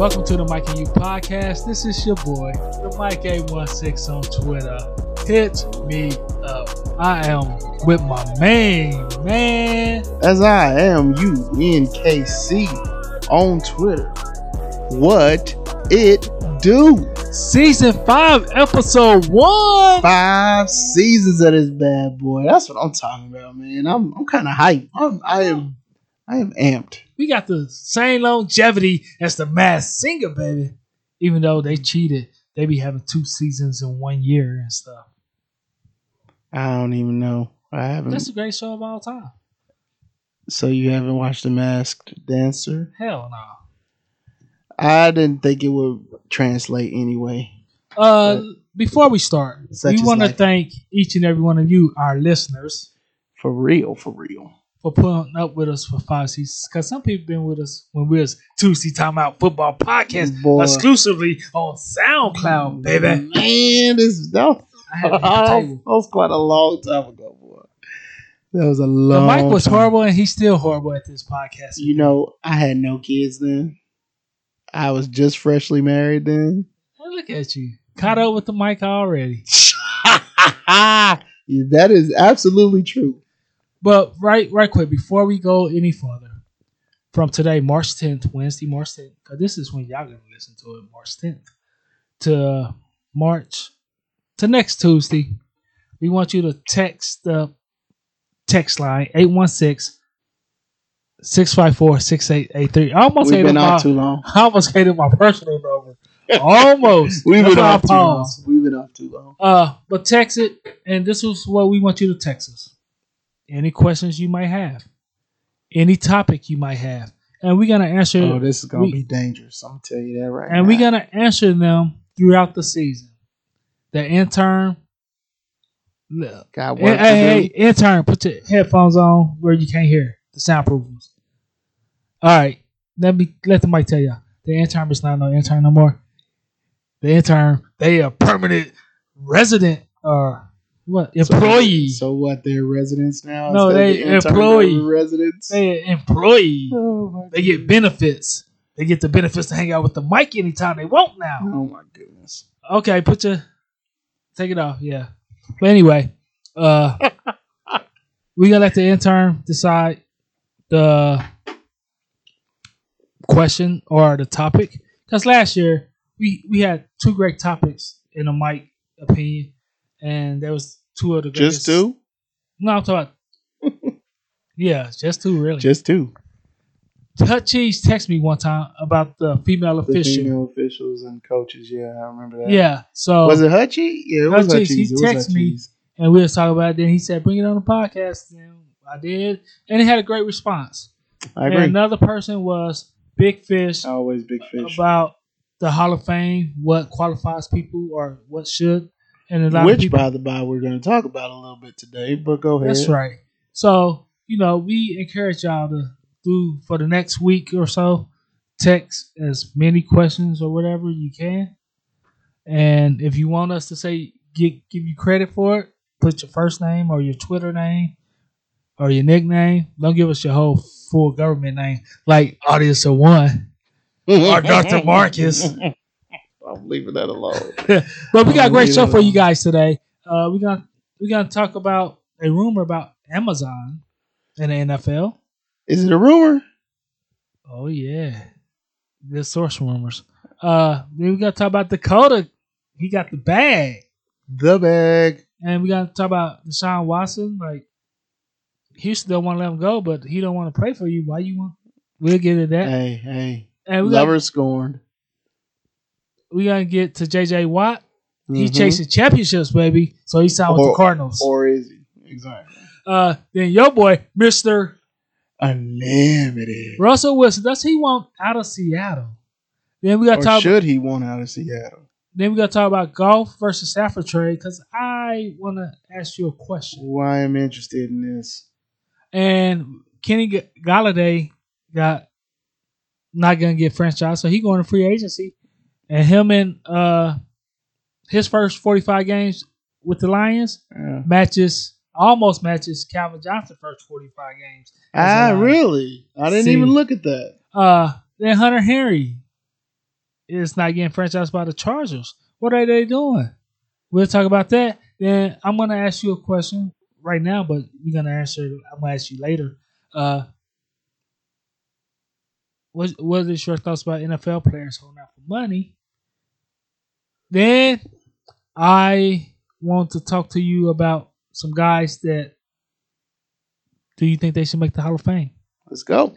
Welcome to the Mike and You podcast. This is your boy, the Mike A16 on Twitter. Hit me up. I am with my main man. As I am you, NKC, on Twitter. What it do? Season 5, episode 1. Five seasons of this bad boy. That's what I'm talking about, man. I'm I'm kind of hyped. I'm, I am I am amped. We got the same longevity as the Masked Singer, baby. Even though they cheated, they be having two seasons in one year and stuff. I don't even know. I haven't. That's a great show of all time. so you haven't watched The Masked Dancer? Hell no. I didn't think it would translate anyway. Uh, before we start, we want to thank each and every one of you, our listeners, For real, for real. For putting up with us for five seasons. Because some people been with us when we was Tuesday Timeout Football Podcast Boy. exclusively on SoundCloud, baby. Man, this that was, I had to hit the table. that was quite a long time ago, boy. That was a long. The. Mike was time. horrible, and he's still horrible at this podcast. You know, I had no kids then. I was just freshly married then. Hey, look at you, caught up with the mic already. That is absolutely true. But right, right quick before we go any further, from today, March 10th, Wednesday, March 10th, because this is when y'all gonna listen to it, March 10th, to March to next Tuesday, we want you to text the text line 816 654 6883. I almost We've been my, too long. I almost it my personal number. Almost. We've That's been off too long. We've been off too long. Uh, but text it, and this is what we want you to text us. Any questions you might have, any topic you might have, and we're gonna answer. Oh, this is gonna we- be dangerous. I'm gonna tell you that right and now. we're gonna answer them throughout the season. The intern, look, got hey, work to hey, hey, intern, put your headphones on where you can't hear the soundproof ones. All right, let me let the mic tell you. The intern is not no intern no more. The intern, they are permanent resident or what So- employee. So, what? They're residents now. No, they the employee. residents. they employee. oh They get benefits. They get the benefits to hang out with the mic anytime they want now. Oh my goodness. Okay, put your take it off. Yeah. But anyway, uh we gonna let the intern decide the question or the topic. Because last year we we had two great topics in a mic opinion, and there was two of the Just two? No, I'm talking. About, yeah, just two really. Just two. Hutchie texted me one time about the female The official. female officials and coaches. Yeah, I remember that. Yeah, so Was it Hutchie? Yeah, it was he texted me. And we was talking about it. Then he said, "Bring it on the podcast." And I did, and it had a great response. I And agree. another person was Big Fish Always big fish. about the Hall of Fame, what qualifies people or what should, and a lot of Which, people. by the by, we're going to talk about a little bit today. But go ahead. That's right. So you know, we encourage y'all to do for the next week or so. Text as many questions or whatever you can, and if you want us to say give give you credit for it, put your first name or your Twitter name or your nickname. Don't give us your whole full government name like Audience of One or Dr. Marcus. I'm leaving that alone. But we got a great show for you guys today. Uh, we got we gonna talk about a rumor about Amazon and the NFL. Is it a rumor? Oh yeah, the source rumors. Uh, then we gotta talk about Dakota. He got the bag, The bag. and we gotta talk about Deshaun Watson. Like Houston don't want to let him go, but he don't want to play for you. Why you want? We'll get to that. Hey, hey. and we got scorned. We gotta get to JJ Watt. He's Mhm. chasing championships, baby. So he signed with the Cardinals. Or is he? Exactly. uh, then your boy, Mister Unlimited. Russell Wilson. Does he want out of Seattle? Then we got to Or talk. should he want out of Seattle? Then we got to talk about Goff versus Stafford trade because I want to ask you a question. Why I'm interested in this. And Kenny G- Golladay got not gonna get franchise, so he going to free agency. And him and uh his first forty five games with the Lions Yeah. matches almost matches Calvin Johnson first forty five games. as Ah, really? I didn't See. even look at that. Uh, then Hunter Henry is not getting franchised by the Chargers. What are they doing? We'll talk about that. Then I'm gonna ask you a question right now, but we're gonna answer. it- I'm gonna ask you later. Uh, what what is your thoughts about NFL players holding out for money? Then I want to talk to you about some guys that do you think they should make the Hall of Fame? Let's go.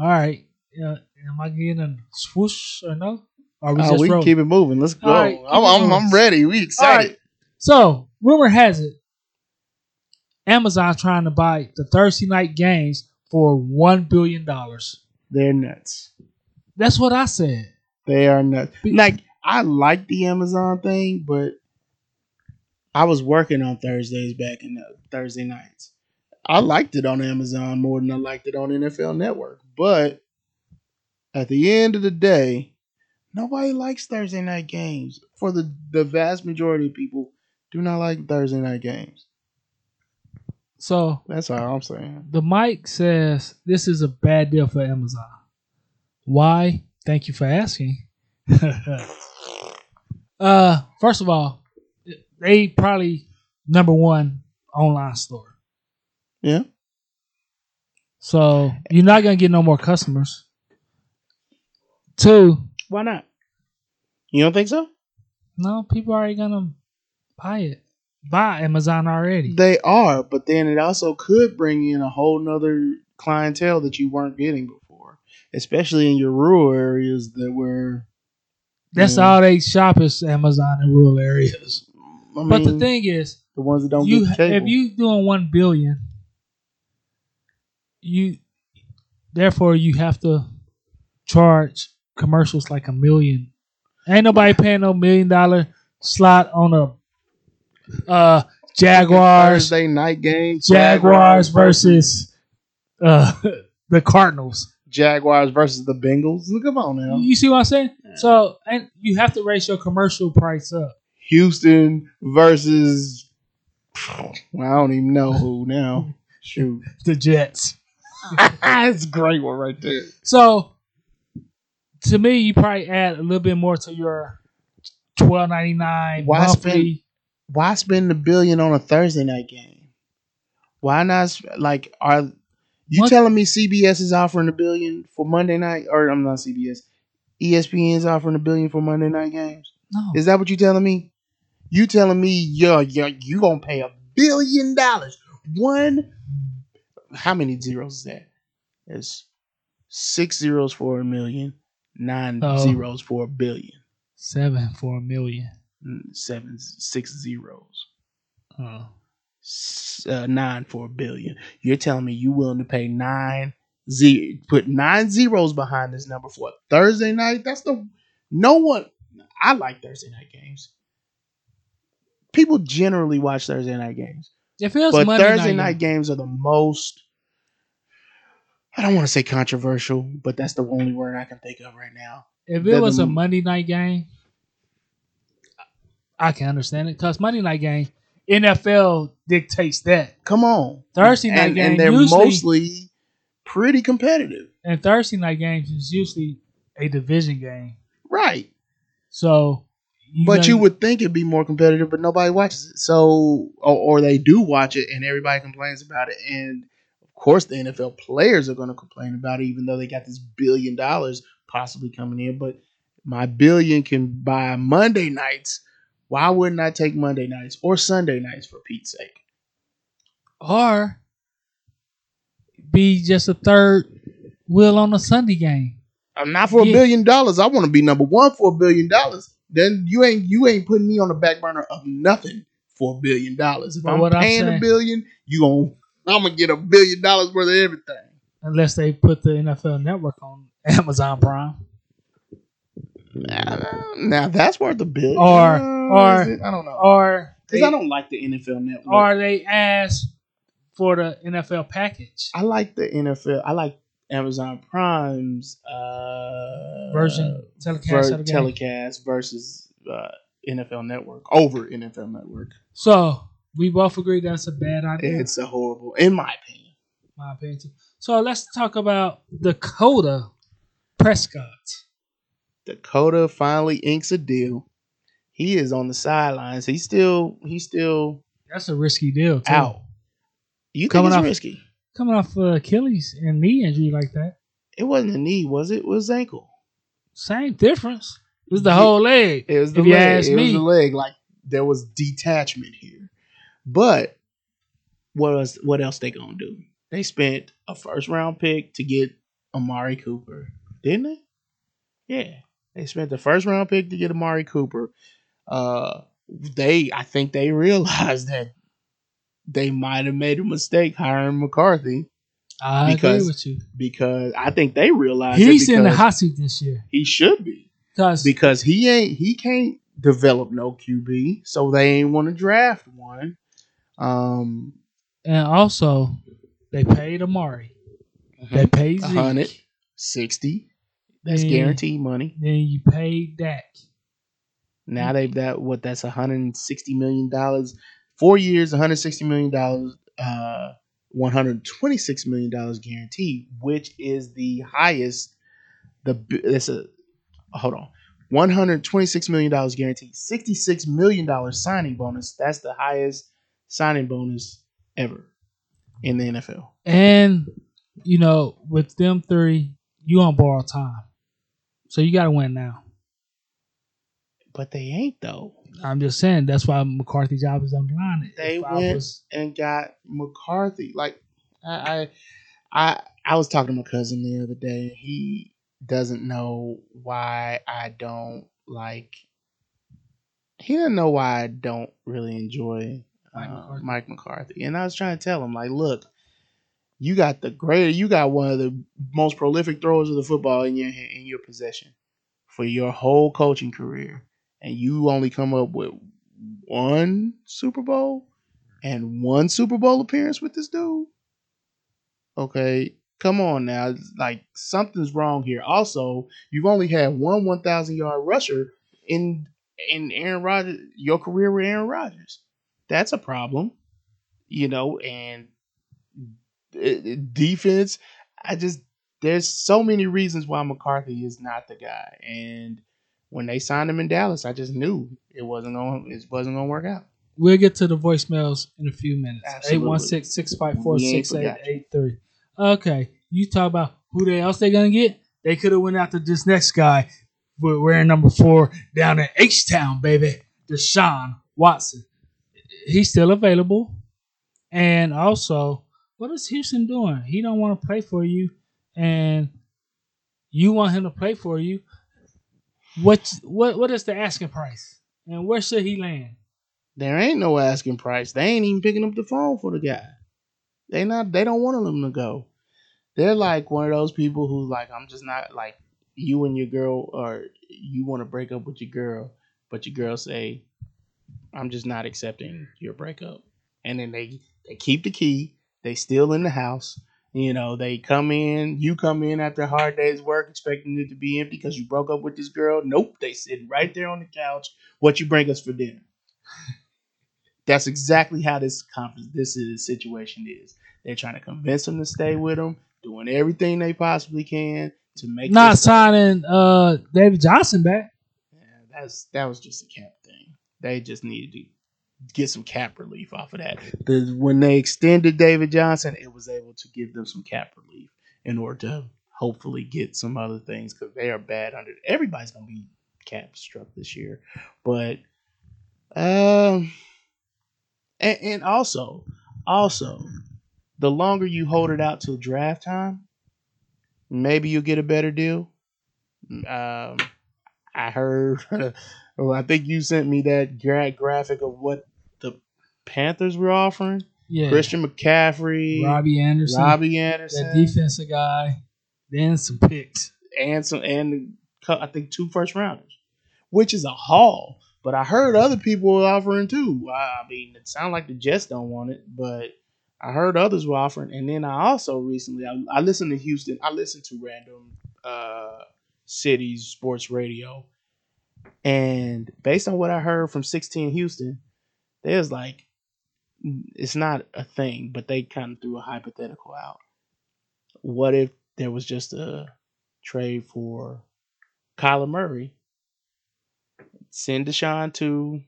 All right. Uh, am I getting a swoosh or no? Or we Uh, just we can keep it moving. Let's go. Right, I'm, I'm. I'm ready. We excited. So, rumor has it Amazon trying to buy the Thursday night games for one billion dollars. They're nuts. That's what I said. They are nuts. Like I like the Amazon thing, but I was working on Thursdays back in the Thursday nights. I liked it on Amazon more than I liked it on NFL Network. But at the end of the day, nobody likes Thursday night games. For the, the vast majority of people, do not like Thursday night games. So That's all I'm saying. the mic says this is a bad deal for Amazon. Why? Thank you for asking. uh, first of all, they probably number one online store. Yeah. So you're not gonna get no more customers. Two, Why not? You don't think so? no, people are already gonna buy it. Buy Amazon already. They are, but then it also could bring in a whole nother clientele that you weren't getting before, especially in your rural areas that were. That's Yeah. all they shop is Amazon in rural areas. I mean, but the thing is, the ones that don't you if you doing one billion, you therefore you have to charge commercials like a million. Ain't nobody paying no million dollar slot on a uh Jaguars Thursday night game, Jaguars versus uh the Cardinals. Jaguars versus the Bengals. Come on now, You see what I'm saying? So and you have to raise your commercial price up. Houston versus. Well, I don't even know who now. Shoot, The Jets. that's a great one right there. So to me, you probably add a little bit more to your twelve ninety nine Why monthly. why spend a billion on a Thursday night game? Why not like are you What- telling me CBS is offering a billion for Monday night or I'm not CBS. ESPN is offering a billion for Monday night games. No, Is that what you telling me? You telling me yeah, yeah, you gonna pay a billion dollars. One how many zeros is that? It's six zeros for a million, nine Oh. zeros for a billion. seven for a million. Mm, Seven six zeros. Oh. Uh, nine for a billion. You're telling me you willing to pay nine ze- put nine zeros behind this number for a Thursday night? That's the no one. I like Thursday night games. People generally watch Thursday night games, it was but Monday Thursday night, night games are the most. I don't want to say controversial, but that's the only word I can think of right now. if it was a Monday night game, I can understand it because Monday night game, NFL dictates that, Come on, Thursday night and, game and they're usually- mostly pretty competitive, and Thursday night games is usually a division game. right? So, But gonna- you would think it'd be more competitive, but nobody watches it. So, or, or they do watch it, and everybody complains about it. And of course, the NFL players are going to complain about it, even though they got this billion dollars possibly coming in. But my billion can buy Monday nights. Why wouldn't I take Monday nights or Sunday nights for Pete's sake? or be just a third wheel on a Sunday game. I'm not for a Yeah. billion dollars. I want to be number one for a billion dollars. Then you ain't you ain't putting me on the back burner of nothing for a billion dollars. If But I'm what I'm paying a billion, you gon' I'm gonna get a billion dollars worth of everything. Unless they put the NFL network on Amazon Prime. Now, now that's worth a billion. Or- or- it? I don't know Or because I don't like the NFL network. or they ask for the NFL package I like the NFL. I like Amazon Prime's uh, version telecast ver- of the game. telecast versus uh, NFL Network over NFL Network. so we both agree that's a bad idea. It's a horrible, in my opinion. my opinion. too. So let's talk about Dakota Prescott. Dakota finally inks a deal. He is on the sidelines. He's still he's still That's a risky deal. Too. out. You Coming think it's off- risky? Coming off uh, Achilles and knee injury like that. It wasn't a knee, was it? It was ankle. Same difference. It was the whole leg. It was the If you leg. ask it was the leg. Like there was detachment here. But what was what else they gonna do? They spent a first round pick to get Amari Cooper, didn't they? Yeah, they spent the first round pick to get Amari Cooper. Uh, they, I think they realized that they might have made a mistake hiring McCarthy I Because- agree with you. because I think they realized He's in the hot seat this year He should be because because he ain't he can't develop no QB, so they ain't want to draft one. Um, and also they paid Amari. They paid Zeke. hundred sixty. That's Then- guaranteed money. Then you paid Dak. Now they've that what that's one hundred and sixty million dollars. Four years, one hundred sixty million dollars. Uh, one hundred twenty six million dollars guaranteed, which is the highest. The it's a hold on. One hundred twenty six million dollars guaranteed. Sixty six million dollars signing bonus. That's the highest signing bonus ever in the NFL. And you know, with them three, you on borrowed time, so you got to win now. But they ain't though. I'm just saying that's why McCarthy's job is on the line. They If went was- and got McCarthy. Like I, I, I, I was talking to my cousin the other day. He doesn't know why I don't like. He doesn't know why I don't really enjoy Mike uh, McCarthy. Mike McCarthy. And I was trying to tell him, like, look, you got the great, you got one of the most prolific throwers of the football in your in your possession for your whole coaching career, and you only come up with one Super Bowl and one Super Bowl appearance with this dude. Okay, come on now, like something's wrong here. Also, you've only had one one thousand yard rusher in in Aaron Rodgers your career with Aaron Rodgers. That's a problem, you know. And Eh, eh, defense, I just there's so many reasons why McCarthy is not the guy. And when they signed him in Dallas, I just knew it wasn't going it wasn't going to work out. We'll get to the voicemails in a few minutes. Absolutely. 816-654-6883. Okay, you talk about who they else they're gonna get. They could have went after this next guy, but wearing number four down in H Town, baby, Deshaun Watson. He's still available, and also, what is Houston doing? He don't want to play for you, and you want him to play for you. What what what is the asking price, and where should he land? There ain't no asking price. They ain't even picking up the phone for the guy. They not. They don't want him to go. They're like one of those people who's like I'm just not like you and your girl, or you want to break up with your girl, but your girl say, "I'm just not accepting your breakup," and then they they keep the key. They still in the house. You know, they come in. You come in after a hard day's work, expecting it to be empty because you broke up with this girl. Nope, they sit right there on the couch. What you bring us for dinner? That's exactly how this conference, this is situation is. They're trying to convince him to stay with them, doing everything they possibly can to make Not signing uh David Johnson back. Yeah, that's that was just a cap thing. They just needed to get some cap relief off of that. The, when they extended David Johnson, it was able to give them some cap relief in order to hopefully get some other things because they are bad under. Everybody's gonna be cap struck this year, but um, and, and also, also, the longer you hold it out till draft time, maybe you'll get a better deal. Um, I heard, well, I think you sent me that gra- graphic of what Panthers were offering. Yeah. Christian McCaffrey, Robbie Anderson. Robbie Anderson, that defensive guy. Then some picks. and some and I think two first rounders, which is a haul. But I heard other people were offering too. I mean, it sounded like the Jets don't want it, but I heard others were offering. And then I also recently I, I listened to Houston. I listened to random uh, cities sports radio, and based on what I heard from 16 Houston, there's like it's not a thing, but they kind of threw a hypothetical out. What if there was just a trade for Kyler Murray. Send Deshaun to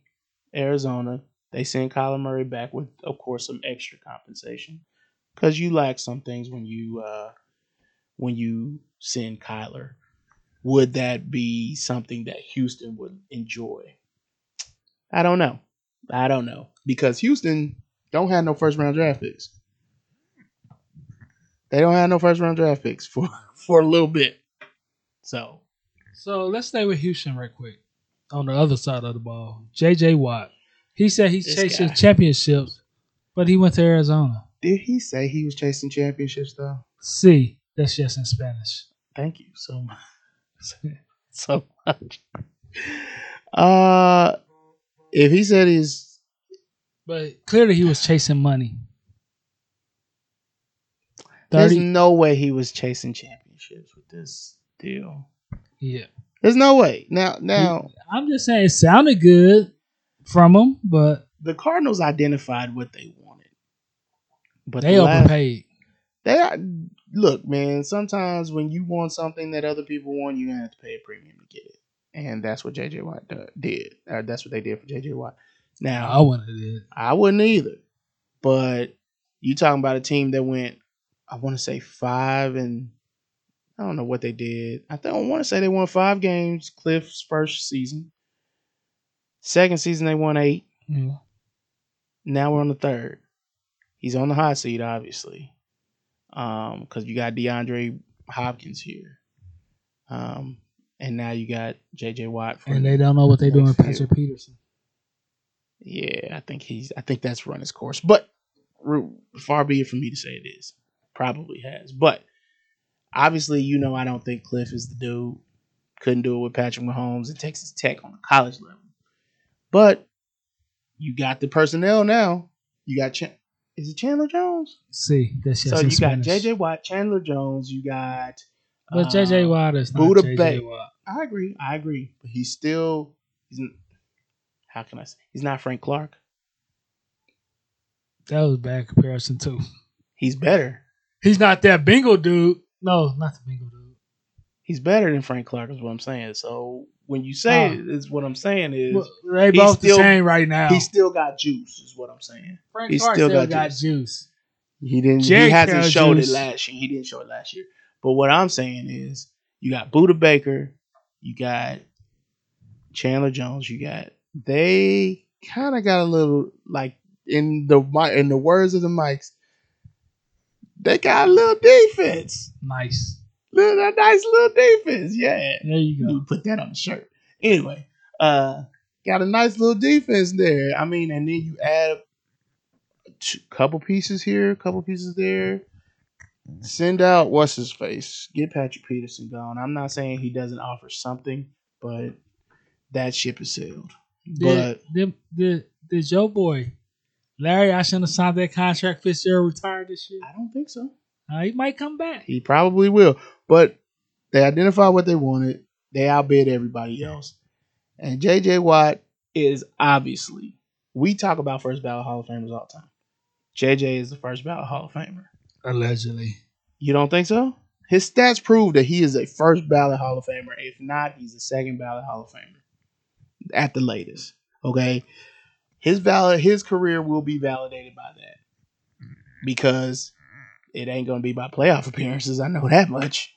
Arizona. They send Kyler Murray back with, of course, some extra compensation because you lack some things when you uh, when you send Kyler. Would that be something that Houston would enjoy? I don't know. I don't know because Houston don't have no first round draft picks. They don't have no first round draft picks for for a little bit. So So let's stay with Houston right quick. On the other side of the ball, J.J. Watt. He said he's This chasing guy. championships, but he went to Arizona. did he say he was chasing championships though? See, that's just in Spanish. Thank you so much. so much. Uh if he said he's But clearly, he was chasing money. there's no way he was chasing championships with this deal. yeah. There's no way. Now now I'm just saying it sounded good from him, but the Cardinals identified what they wanted. But they the overpaid. They are look, man. Sometimes when you want something that other people want, you're gonna have to pay a premium to get it, and that's what JJ Watt did. Or that's what they did for JJ Watt. Now I wouldn't have did. I wouldn't either, but you talking about a team that went, I want to say five and I don't know what they did. I think I want to say they won five games. Cliff's first season. Second season they won eight. Yeah. Now we're on the third. He's on the hot seat, obviously, um, because you got DeAndre Hopkins here, um, and now you got J.J. Watt. For And they don't know what they're doing with Patrick Peterson. yeah, I think he's. I think that's run his course, but far be it for me to say it is. Probably has, but obviously, you know, I don't think Cliff is the dude. Couldn't do it with Patrick Mahomes and Texas Tech on the college level, but you got the personnel now. You got Ch- is it Chandler Jones? See, that's so you got J.J. Watt, Chandler Jones. You got. But J.J. uh, Watt is not Budda J.J. Bay. Watt. I agree. I agree, but he's still. He's. n- How can I say? He's not Frank Clark. That was a bad comparison too. He's better. He's not that bingo dude. No, not the bingo dude. He's better than Frank Clark, is what I'm saying. So when you say Oh. it, is what I'm saying is Well, they both still- the same right now. he still got juice, is what I'm saying. Frank he Clark still still, got got, juice. juice. He didn't. Jerry he hasn't Carroll showed juice. it last year. He didn't show it last year. But what I'm saying is, you got Budda Baker, you got Chandler Jones, you got they kind of got a little like in the in the words of the mics, they got a little defense, Nice. little a nice little defense. Yeah, There you go. you put that on the shirt. Anyway, uh, got a nice little defense there. I mean, and then you add a couple pieces here, a couple pieces there. Send out what's his face. Get Patrick Peterson gone. I'm not saying he doesn't offer something, but that ship is sailed. But Did, did, did, did your boy Larry I shouldn't have signed that contract Fitzgerald retired this year? I don't think so. Uh, he might come back. He probably will. But they identified what they wanted. They outbid everybody else. And JJ Watt is obviously, we talk about first ballot Hall of Famers all the time. JJ is the first ballot Hall of Famer. Allegedly. You don't think so? His stats prove that he is a first ballot Hall of Famer. If not, he's a second ballot Hall of Famer at the latest. Okay, his valid his career will be validated by that because it ain't gonna be by playoff appearances. I know that much.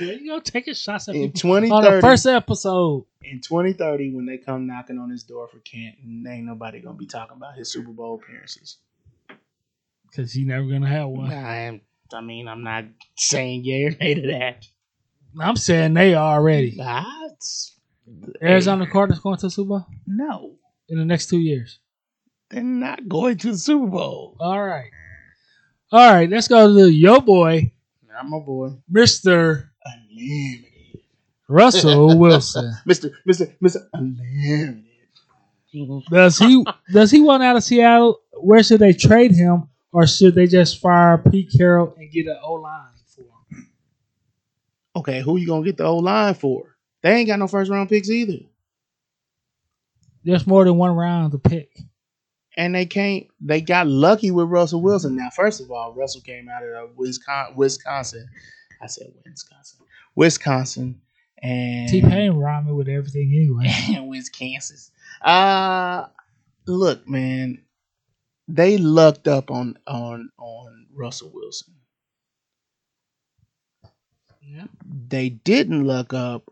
Yeah, you go taking shots at In people on the 2030, first episode. in 2030, when they come knocking on his door for Canton, ain't nobody gonna be talking about his Super Bowl appearances. Because he never gonna have one. I am. I mean, I'm not saying yay or nay to that. I'm saying they are already. That's Arizona Cardinals going to the Super Bowl No, in the next two years. they're not going to the Super Bowl. All right. All right, let's go to your boy, I'm my boy. Mr. Unlimited. Russell Wilson. Mr. Mr. Mr. Unlimited. Does he does he want out of Seattle? Where should they trade him, or should they just fire Pete Carroll and get an O line for him? Okay, who you gonna get the old line for? They ain't got no first round picks either, There's more than one round to pick. and they can't. They got lucky with Russell Wilson. Now, first of all, Russell came out of Wisconsin. Wisconsin. I said Wisconsin. Wisconsin, and T Pain rhyming with everything anyway. and Wisconsin. Uh look, man, they lucked up on on on Russell Wilson. Yeah. They didn't luck up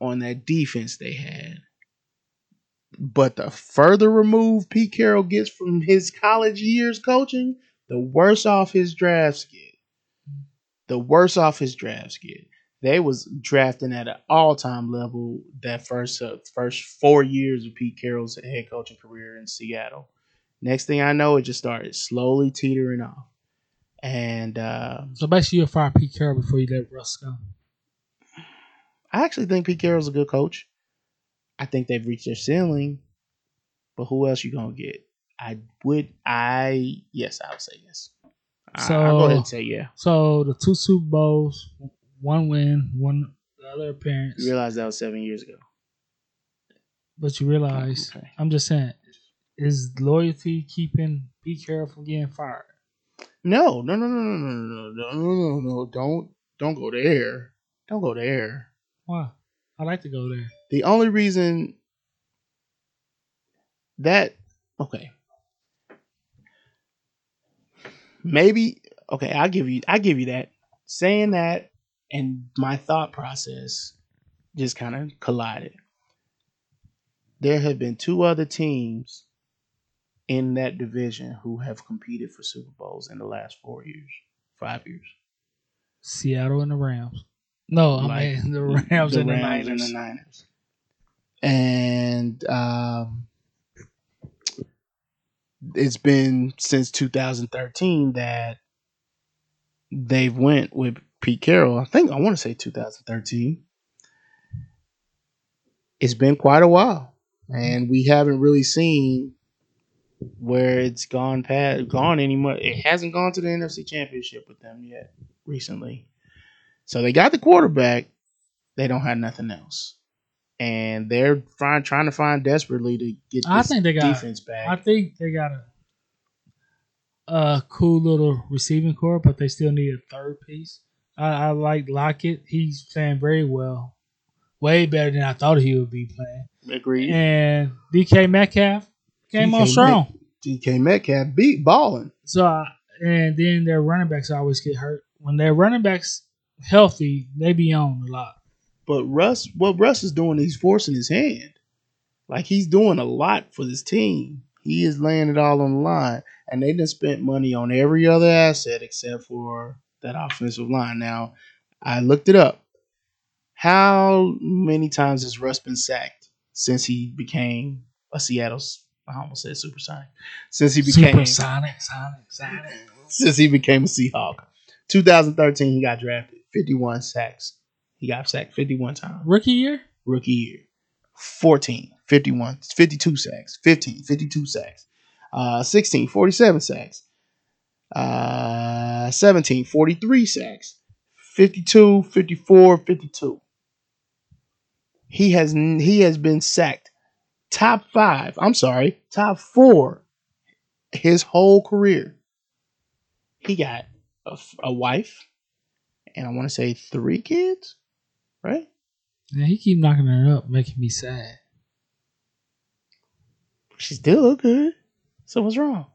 on that defense they had. But the further removed Pete Carroll gets from his college years coaching, the worse off his drafts get. The worse off his drafts get. They was drafting at an all time level that first uh, first four years of Pete Carroll's head coaching career in Seattle. Next thing I know, it just started slowly teetering off. And uh, So basically, you'll fire Pete Carroll before you let Russ go. I actually think Pete Carroll's a good coach. I think they've reached their ceiling. But who else you gonna get? I would I yes, I would say yes. I, So- I'll go ahead and say yeah. So the two Super Bowls, one win, one the other appearance. You realize that was seven years ago. But you realize, Okay. I'm just saying, is loyalty keeping be careful getting fired? No, no, no, no, no, no, no, no, no, no, no. Don't don't go there. Don't go there. Why? I like to go there. The only reason that okay. Maybe okay, I'll give you I give you that. Saying that and my thought process just kind of collided. There have been two other teams in that division who have competed for Super Bowls in the last four years, five years. Seattle and the Rams. No, I Like, mean the Rams and the Rams Niners. and the Niners. And um, it's been since 2013 that they've went with Pete Carroll. I think I want to say 2013. It's been quite a while, and we haven't really seen where it's gone past gone anymore. It hasn't gone to the NFC Championship with them yet recently. So they got the quarterback. They don't have nothing else, and they're trying trying to find desperately to get I think they got- defense back. I think they got a a cool little receiving corps, but they still need a third piece. I, I like Lockett. He's playing very well, way better than I thought he would be playing. Agreed. And DK Metcalf came on DK strong. DK Metcalf beat balling. So I, and then their running backs always get hurt. When their running backs healthy, they be on a lot. But Russ, what Russ is doing, he's forcing his hand. Like he's doing a lot for this team. He is laying it all on the line, and they done spent money on every other asset except for that offensive line. Now, I looked it up. How many times has Russ been sacked since he became a Seattle? I almost said supersonic. Since he became Supersonic, Sonic, Sonic. since he became a Seahawk. 2013, he got drafted. 51 sacks. He got sacked 51 times. Rookie year? Rookie year. 14, 51, 52 sacks. 15, 52 sacks. Uh, 16, 47 sacks. Uh, 17, 43 sacks. 52, 54, 52. He has he has been sacked top five. I'm sorry, top four his whole career. He got a wife, and I want to say three kids, right? Yeah, he keep knocking her up, making me sad. She still look good. So what's wrong?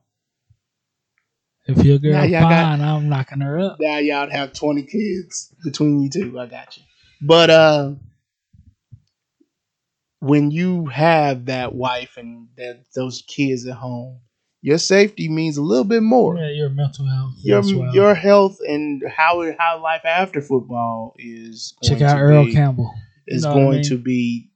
If your girl fine, got- I'm knocking her up. Now y'all have 20 kids between you two. I got you. But uh when you have that wife and that those kids at home, your safety means a little bit more. Yeah, your mental health. Your as well. your health and how how life after football is Check out to Earl be- Campbell. is You know what I going mean? to be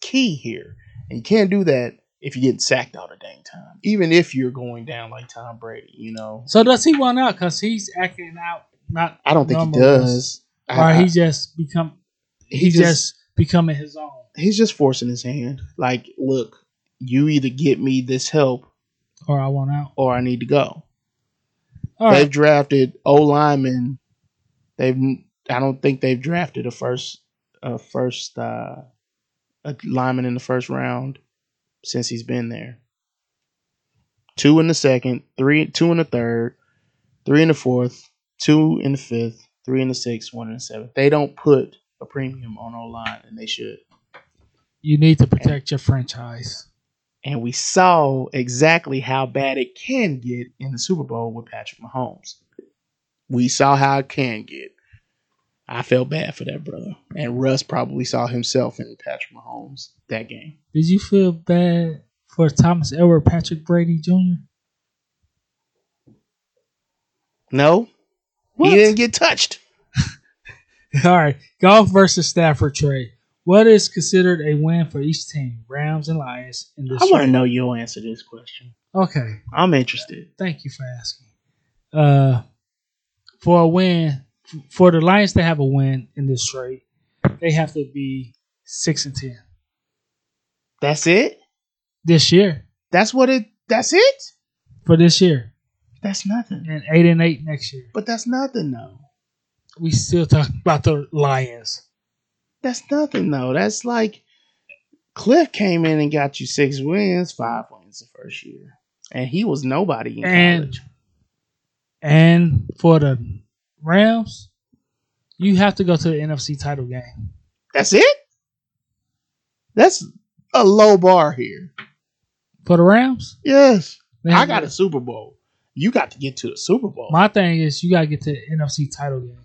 key here. And you can't do that if you get sacked all the dang time. Even if you're going down like Tom Brady, you know. So does he want out? Because he's acting out. Not. I don't think he does. Or I- he just become. he He's just, just becoming his own. he's just forcing his hand. Like, look, you either get me this help Or I want out. or I need to go. All they've right. drafted O linemen. They've I don't think they've drafted a first a first uh, a lineman in the first round since he's been there. Two in the second, three two in the third, three in the fourth, two in the fifth, three in the sixth, one in the seventh. They don't put a premium on O line, and they should. You need to protect your franchise. And we saw exactly how bad it can get in the Super Bowl with Patrick Mahomes. We saw how it can get. I felt bad for that brother. And Russ probably saw himself in Patrick Mahomes that game. Did you feel bad for Thomas Edward Patrick Brady Jr.? No, What? he didn't get touched. All right, Goff versus Stafford trade. What is considered a win for each team, Rams and Lions, in this? I want to know you'll answer this question. Okay, I'm interested. thank you for asking. Uh, for a win, for the Lions to have a win in this trade, they have to be six and ten That's it? this year. That's what it that's it? For this year, That's nothing. and eight and eight next year. But that's nothing though. We still talking about the Lions. That's nothing though. That's like Cliff came in and got you six wins, five wins the first year. And he was nobody in And college. and for the Rams, you have to go to the NFC title game. That's it? That's a low bar here. For the Rams, Yes. they I got a Super Bowl. You got to get to the Super Bowl. My thing is, you gotta get to the NFC title game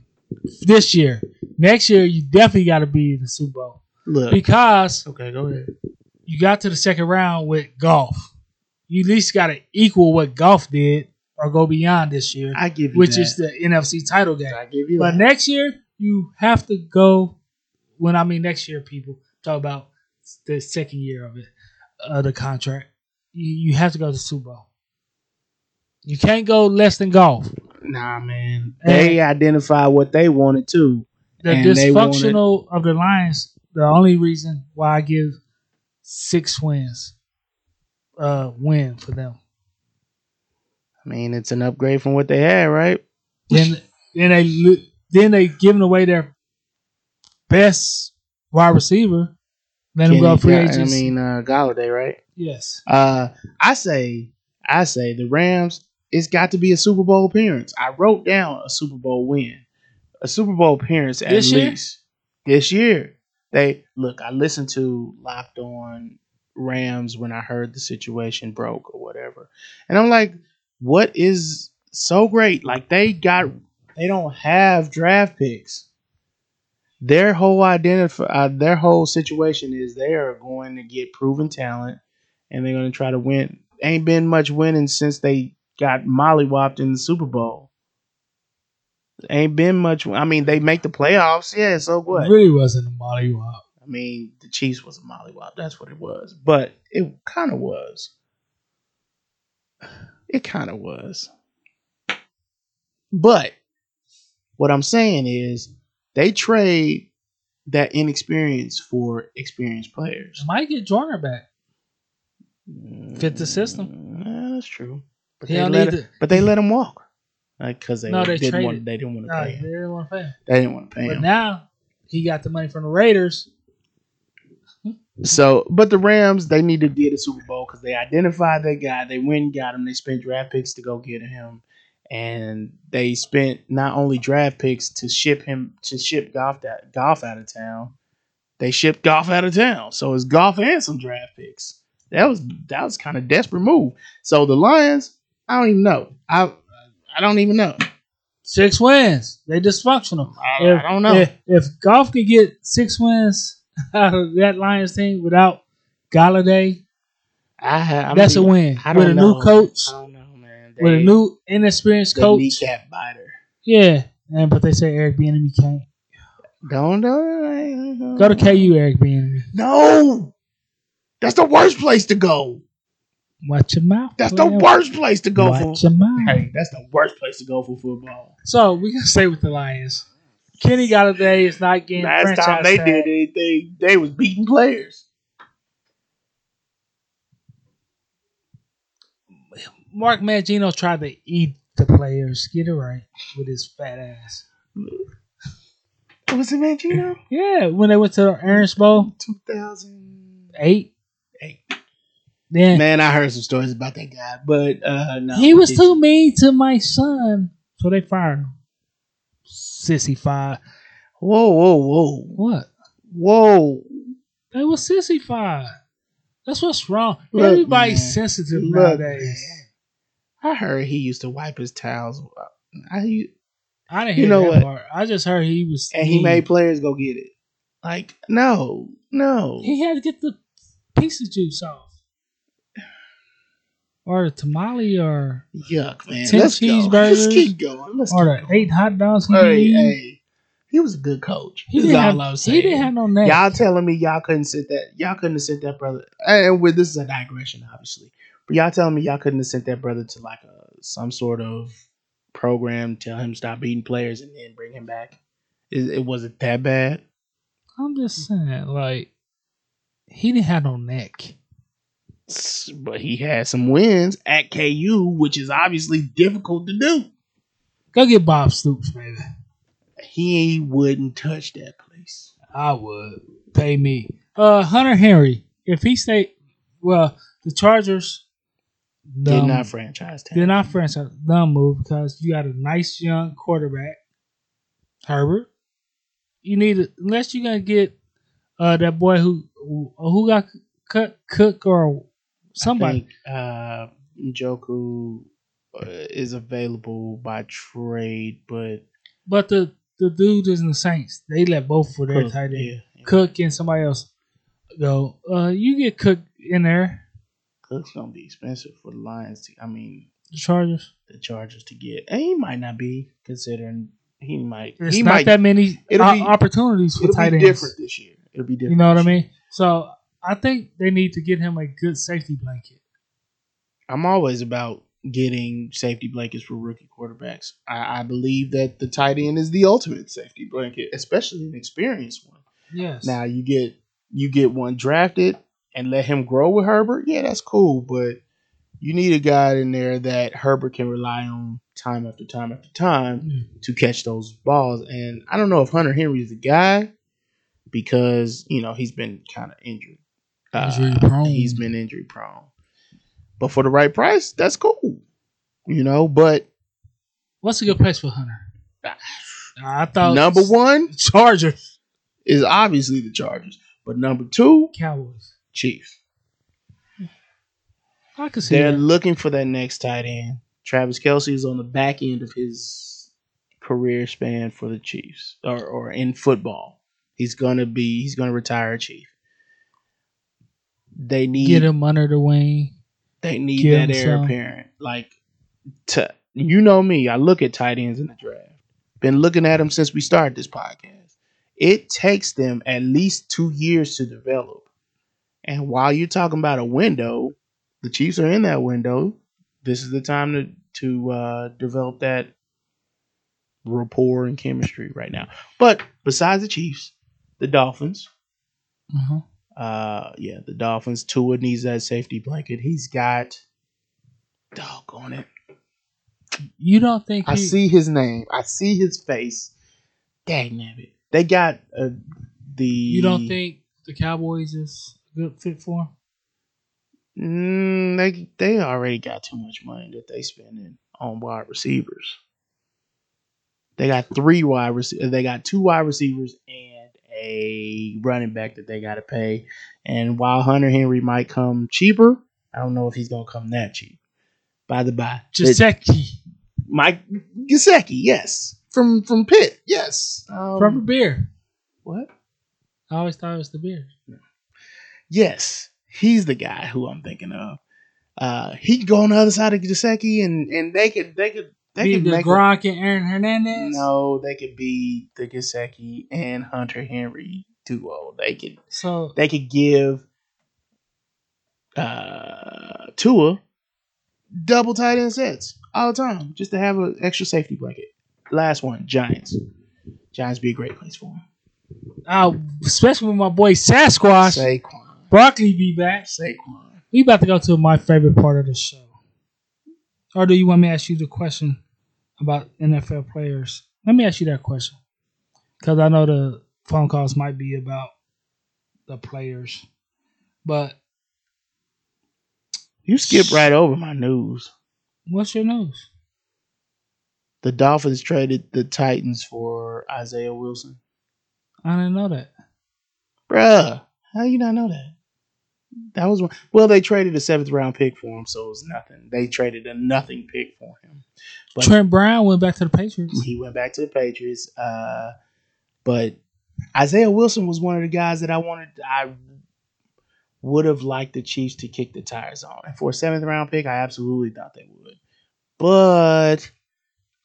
this year. Next year, you definitely got to be in the Super Bowl Look. because Okay, go ahead. you got to the second round with Goff. You at least got to equal what Goff did or go beyond this year, I give you which that. is the NFC title game. I give you But that. next year, you have to go. When I mean next year, people talk about the second year of it, of the contract. You, you have to go to Super Bowl. You can't go less than Goff. Nah, man. They identified what they wanted too. The And they dysfunctional of the Lions. The only reason why I give six wins, uh, win for them. I mean, it's an upgrade from what they had, right? Then then they then they giving away their best wide receiver. Let him go free Ga- agents. I mean, uh, Golladay, right? yes. Uh, I say, I say the Rams. It's got to be a Super Bowl appearance. I wrote down a Super Bowl win, a Super Bowl appearance at This year? least this year. They look. I listened to Locked On Rams when I heard the situation broke or whatever, and I'm like, what is so great? Like they got, they don't have draft picks. Their whole identify, uh, their whole situation is they are going to get proven talent and they're going to try to win. Ain't been much winning since they got mollywopped in the Super Bowl. Ain't been much. I mean, they make the playoffs, yeah. So what? Really wasn't a mollywop. I mean, the Chiefs was a mollywop. That's what it was. But it kind of was. It kind of was. But what I'm saying is they trade that inexperience for experienced players. Might get Jordan back. Fit the system. Mm, yeah, that's true. But He they, let him, but they let him walk. Like, cause they, No, they didn't traded. want they didn't want to No, pay they him. didn't want to pay him. They didn't want to pay But him. now he got the money from the Raiders. So, but the Rams, they need to get a Super Bowl because they identified that guy. They went and got him. They spent draft picks to go get him, and they spent not only draft picks to ship him to ship Goff that Goff out of town. They shipped Goff out of town, so it's Goff and some draft picks. That was that was kind of desperate move. So the Lions, I don't even know. I I don't even know. Six wins. They dysfunctional. I, I don't know. If, if Goff could get six wins out of that Lions team without Golladay, I, ha- I that's a win. I With a know. new coach, I don't know, man. with a new inexperienced coach. kneecap biter. Yeah. And but they say Eric Bieniemy can't. Don't do Go to KU, Eric Bieniemy. No, that's the worst place to go. Watch your mouth. That's the man. worst place to go Watch for. your mouth. Hey, that's the worst place to go for football. So we can stay with the Lions. Kenny Golladay is not getting Last franchise time they tag. did anything, they was beating players. Mark Mangino tried to eat the players. Get it right with his fat ass. Was it Mangino? Yeah, when they went to the Orange Bowl, 2008. eight. Then Man, I heard some stories about that guy, but uh, no, he was too mean to my son, so they fired him. Sissy five. Whoa, whoa, whoa, What? whoa! They were sissified. That's what's wrong. Look, Everybody's man. sensitive Look, nowadays. man. I heard he used to wipe his towels. I, I didn't You know that what? part. I just heard he was. and he made players go get it. Like, no, no. He had to get the piece of juice off, or the tamale, or Yuck, man. 10 Let's go. Let's keep going. Let's or keep the going. eight hot dogs. He Hey, hey. He was a good coach. He is didn't all have. He didn't have no neck. Y'all telling me y'all couldn't sit that y'all couldn't have sent that brother and with this is a digression obviously. But y'all telling me y'all couldn't have sent that brother to like a some sort of program, tell him stop beating players and then bring him back. It, it wasn't that bad. I'm just saying, like he didn't have no neck. But he had some wins at KU, which is obviously difficult to do. Go get Bob Stoops, baby. He wouldn't touch that place. I would pay me. Uh, Hunter Henry, if he stayed, well, the Chargers Did not franchise. They're not franchise dumb move because you got a nice young quarterback, Herbert. You need to, unless you're gonna get uh that boy who who, who got cut Cook or somebody. I think, uh, Njoku uh, is available by trade, but But the the dude is in the Saints. They let both of their Cook, tight end yeah, yeah. Cook and somebody else go. Uh, you get Cook in there. Cook's gonna be expensive for the Lions. To, I mean, The Chargers. the Chargers to get, and he might not be considering he might. There's he not might. that many it'll o- be- opportunities for it'll tight be ends. different this year. It'll be different. You know what I mean? So I think they need to get him a good safety blanket. I'm always about getting safety blankets for rookie quarterbacks. I, I believe that the tight end is the ultimate safety blanket, especially an experienced one. Yes. Now you get you get one drafted and let him grow with Herbert. Yeah, that's cool, but you need a guy in there that Herbert can rely on time after time after time Mm. to catch those balls. And I don't know if Hunter Henry is the guy because you know he's been kind of injured. Uh, prone. He's been injury prone, but for the right price, that's cool. You know, but What's a good price for Hunter? I thought number one Chargers, is obviously the Chargers, but number two, Cowboys. Chiefs. I can see They're that. looking for that next tight end. Travis Kelce is on the back end of his career span for the Chiefs, or, or in football. He's gonna be. He's gonna retire a Chief. They need. Get him under the wing. They need give that heir some. apparent. Like, to you know me, I look at tight ends in the draft. Been looking at them since we started this podcast. It takes them at least two years to develop. And while you're talking about a window, the Chiefs are in that window. This is the time to to uh, develop that rapport and chemistry right now. But besides the Chiefs, the Dolphins, Uh-huh. Uh, yeah, the Dolphins. Tua needs that safety blanket. He's got. dog on it! You don't think I he, see his name. I see his face. Dang it! They got uh, the. You don't think the Cowboys is a good fit for him? Mm, they they already got too much money that they spending on wide receivers. They got three wide receivers. They got two wide receivers and a running back that they got to pay. And while Hunter Henry might come cheaper, I don't know if he's gonna come that cheap. By the by, Jaceki Mike Gesicki, yes, from from Pitt, yes. Um, from the beer. what? I always thought it was the beer. Yes, he's the guy who I'm thinking of. Uh, he could go on the other side of Gesicki, and and they could they could they Be could the make a- Gronk and Aaron Hernandez. no, they could be the Gesicki and Hunter Henry duo. They could So they could give uh Tua double tight end sets all the time just to have an extra safety blanket. Last one, Giants. Giants be a great place for him. uh, especially with my boy Sasquatch, Saquon. Broccoli be back. Saquon. We about to go to my favorite part of the show. Or do you want me to ask you the question about NFL players? Let me ask you that question. Because I know the phone calls might be about the players. But You skip right over my news. what's your news? The Dolphins traded the Titans for Isaiah Wilson. I didn't know that. Bruh, how you not know that? That was one. Well, they traded a seventh round pick for him, so it was nothing. They traded a nothing pick for him. But Trent Brown went back to the Patriots. he went back to the Patriots. Uh, but Isaiah Wilson was one of the guys that I wanted. I would have liked the Chiefs to kick the tires on. And for a seventh round pick, I absolutely thought they would. But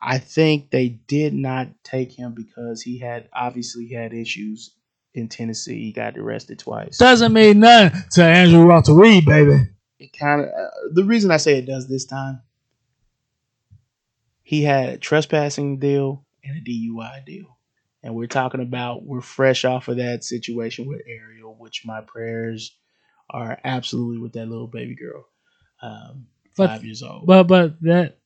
I think they did not take him because he had obviously had issues in Tennessee. He got arrested twice. Doesn't mean nothing to Andrew Walter Reid, baby. it kind of uh, the reason I say it does this time. He had a trespassing deal and a DUI deal, and we're talking about we're fresh off of that situation with Ariel, which my prayers are absolutely with that little baby girl, um, But- five years old. But but that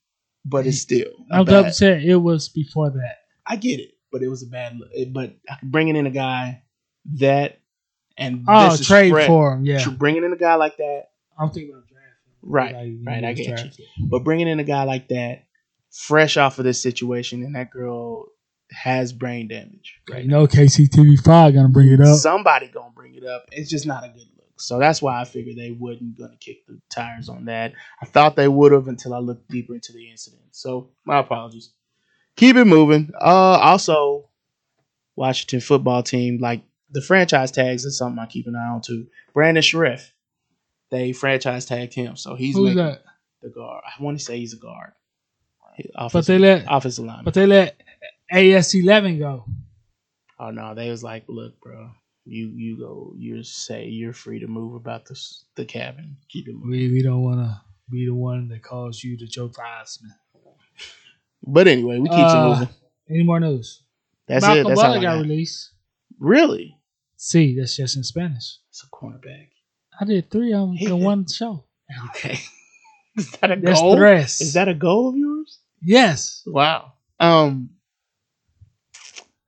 But it's still I'm double it was before that. I get it, but it was a bad. look. But bringing in a guy that and Oh, this is trade fresh- for him, yeah. bringing in a guy like that I'm thinking about drafting. Right, Like, right, I get you. But bringing in a guy like that, fresh off of this situation, and that girl has brain damage. You Right know, KCTV five gonna bring it up. Somebody gonna bring it up. It's just not a good look. So that's why I figured they wouldn't gonna kick the tires on that. I thought they would have until I looked deeper into the incident. So my apologies. Keep it moving. Uh, also, Washington football team like the franchise tags is something I keep an eye on too. Brandon Scherff, they franchise tagged him, so he's Who's that? the guard. I want to say he's a guard. But they let offensive lineman. but they let AS eleven go. oh no, they was like, look, bro, you you go, you say you're free to move about the the cabin. Keep it moving. We we don't wanna be the one that calls you the Joe Theismann. But anyway, we keep Uh, it moving. Any more news? That's Malcolm it. That's all Butler I got got. released. Really? See, that's just in Spanish. It's a cornerback. I did three of them in one show. Okay. Is that a That's goal? Is that a goal of yours? yes? Wow. Um,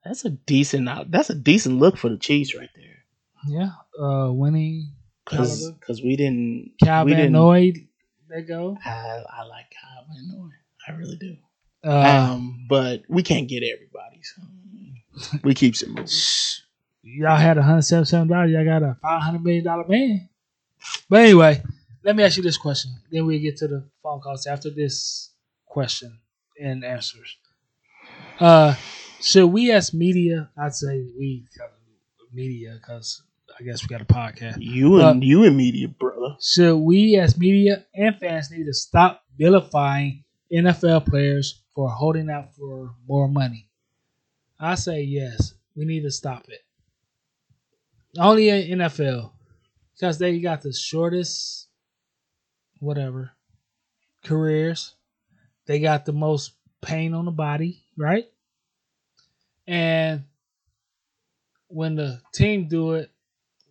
that's a decent. out- That's a decent look for the Chiefs right there. Yeah. Uh, winning Because Caliber. we didn't. Cal we Van. Noy. They go. I, I like Kyle Van Noy. I really do. Uh, um, but we can't get everybody. So we keeps it moving. Y'all had a hundred seventy-seven dollars. Y'all got a five hundred million dollar man. But anyway, let me ask you this question. Then we get to the phone calls after this question and answers. Uh, should we as media? I'd say we media because I guess we got a podcast. You and you and media, brother. Should we as media and fans need to stop vilifying NFL players for holding out for more money? I say yes. We need to stop it. Only in NFL because they got the shortest, whatever, careers. They got the most pain on the body, right? And when the team do it,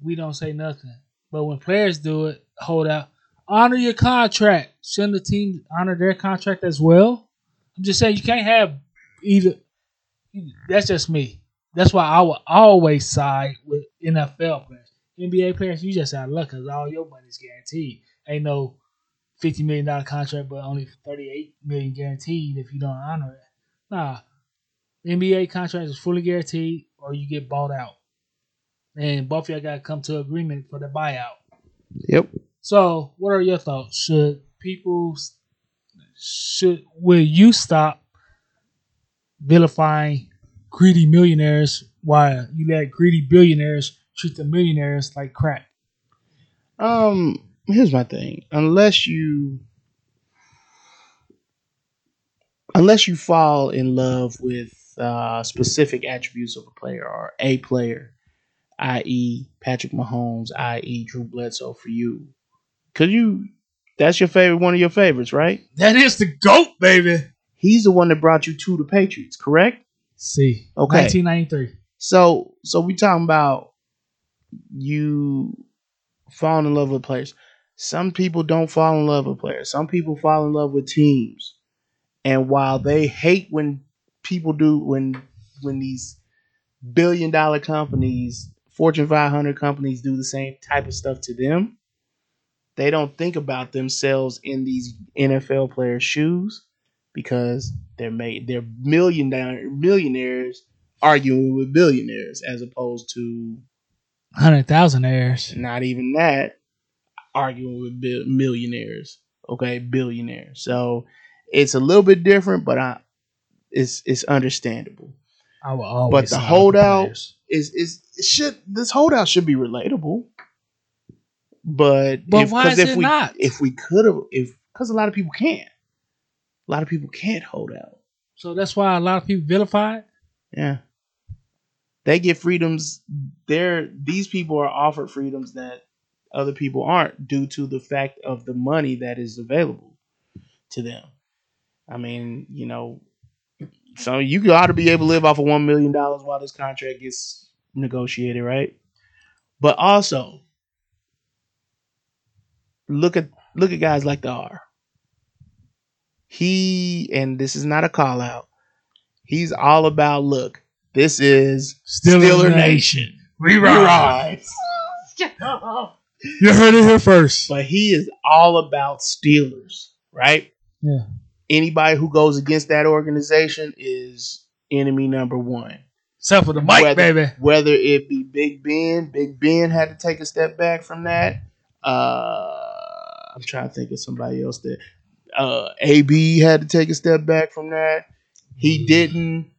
we don't say nothing. But when players do it, hold out. Honor your contract. Shouldn't the team honor their contract as well? I'm just saying you can't have either. That's just me. That's why I will always side with NFL players. NBA players, you just out of luck because all your money's guaranteed. Ain't no fifty million dollar contract, but only thirty eight million guaranteed if you don't honor it. Nah, NBA contract is fully guaranteed, or you get bought out, and both of y'all got to come to agreement for the buyout. Yep. So, what are your thoughts? Should people should will you stop vilifying greedy millionaires while you let greedy billionaires treat the millionaires like crap? Um, here's my thing. Unless you unless you fall in love with uh, specific attributes of a player or a player, i.e. Patrick Mahomes, i.e. Drew Bledsoe for you. Could you that's your favorite one of your favorites, right? That is the goat, baby. He's the one that brought you to the Patriots, correct? See, Okay. 1993. So so we talking about you falling in love with players. Some people don't fall in love with players. Some people fall in love with teams. And while they hate when people do when when these billion dollar companies, Fortune 500 companies do the same type of stuff to them, they don't think about themselves in these NFL players' shoes because they're made they're million millionaires arguing with billionaires as opposed to Hundred thousand heirs. not even that arguing with bil- millionaires. Okay, billionaires. So it's a little bit different, but I it's it's understandable. I will always. But the holdout-. Is is should this holdout should be relatable. But But if, why is if it we not? if we could have if because a lot of people can't. A lot of people can't hold out. So that's why a lot of people vilify it. Yeah. They get freedoms. They're these people are offered freedoms that other people aren't due to the fact of the money that is available to them. I mean, you know, so you got to be able to live off of one million dollars while this contract gets negotiated, right? But also, look at look at guys like the R. He and this is not a call out. He's all about look. This is Steeler Nation. We We rise. You heard it here first. But he is all about Steelers, right? Yeah. Anybody who goes against that organization is enemy number one. Except for the mic, Whether- baby. Whether it be Big Ben, Big Ben had to take a step back from that. Uh, I'm trying to think of somebody else that. Uh, AB had to take a step back from that. He didn't.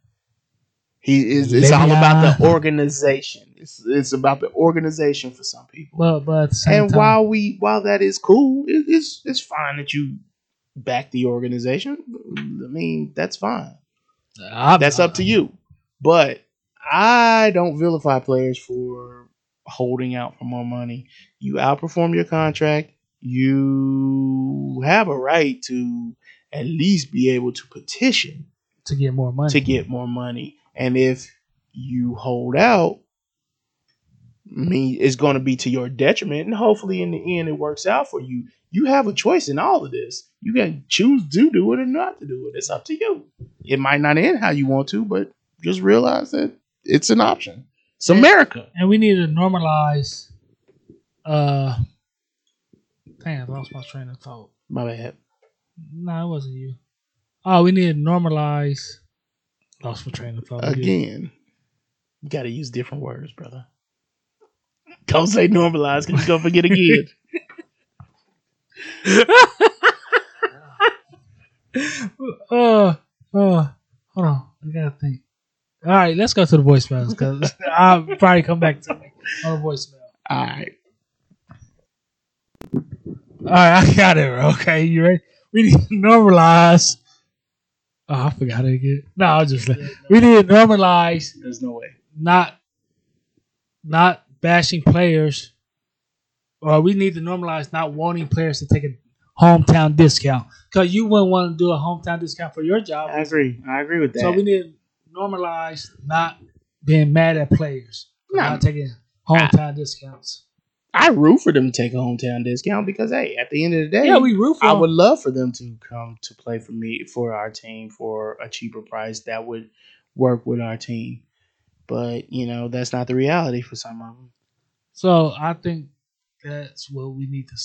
He is. It's all about the organization. It's it's about the organization for some people. But but at the same and time, while we while that is cool, it, it's it's fine that you back the organization. I mean, that's fine. I'm- That's up to you. But I don't vilify players for holding out for more money. You outperform your contract. You have a right to at least be able to petition to get more money. to get more money. And if you hold out, I mean, it's going to be to your detriment. And hopefully, in the end, it works out for you. You have a choice in all of this. You can choose to do it or not to do it. It's up to you. It might not end how you want to, but just realize that it's an option. It's America. and we need to normalize. Uh, damn, I lost my train of thought. My bad. No, it wasn't you. Oh, we need to normalize. Lost my train of thought Again, you got to use different words, brother. Don't say normalize because you're to forget again. Uh, uh, hold on. I gotta think. All right, let's go to the voicemails because I'll probably come back to me on the voicemail. all right. All right, I got it. bro. Okay, you ready? We need to normalize. Oh, I forgot it again. No, I was just like, we need to normalize There's no way. not not bashing players, or we need to normalize not wanting players to take a hometown discount because you wouldn't want to do a hometown discount for your job. I agree. I agree with that. So we need to normalize not being mad at players, for No. not taking hometown discounts. I root for them to take a hometown discount because hey, at the end of the day, Yeah, we root for. I them. would love for them to come to play for me for our team for a cheaper price that would work with our team. But you know that's not the reality for some of them. So I think that's what we need to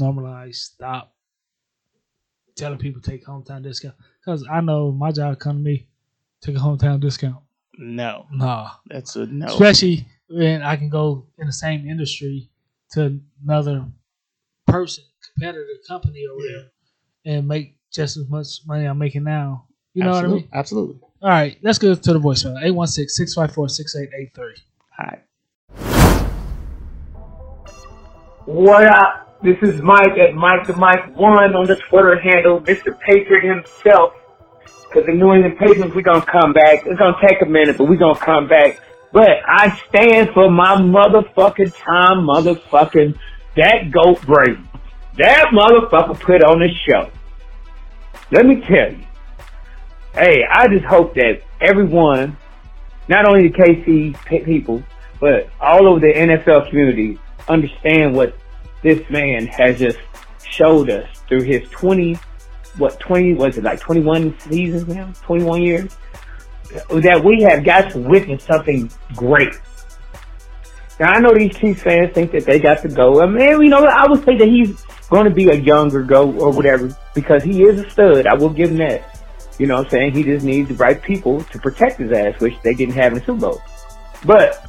normalize. Stop telling people take hometown discount because I know my job come to me take a hometown discount. No, Nah, that's a no. especially when I can go in the same industry to another person, competitor, company, or whatever, and make just as much money I'm making now. You know what I mean? Absolutely. All right, let's go to the voicemail 816 654 6883. All right. What up? This is Mike at Mike the Mike One on the Twitter handle, Mr. Patriot himself. Cause the New England Patriots, we're gonna come back. It's gonna take a minute, but we're gonna come back. But I stand for my motherfucking time, motherfucking that goat Brady. That motherfucker put on the show. Let me tell you. Hey, I just hope that everyone, not only the KC people, but all over the NFL community understand what this man has just showed us through his 20, what, 20, was it like 21 seasons now? 21 years? That we have got to witness something great. Now I know these Chiefs fans think that they got to go. I mean, you know, I would say that he's going to be a younger go or whatever because he is a stud. I will give him that. You know what I'm saying? He just needs the right people to protect his ass, which they didn't have in the Super Bowl. But,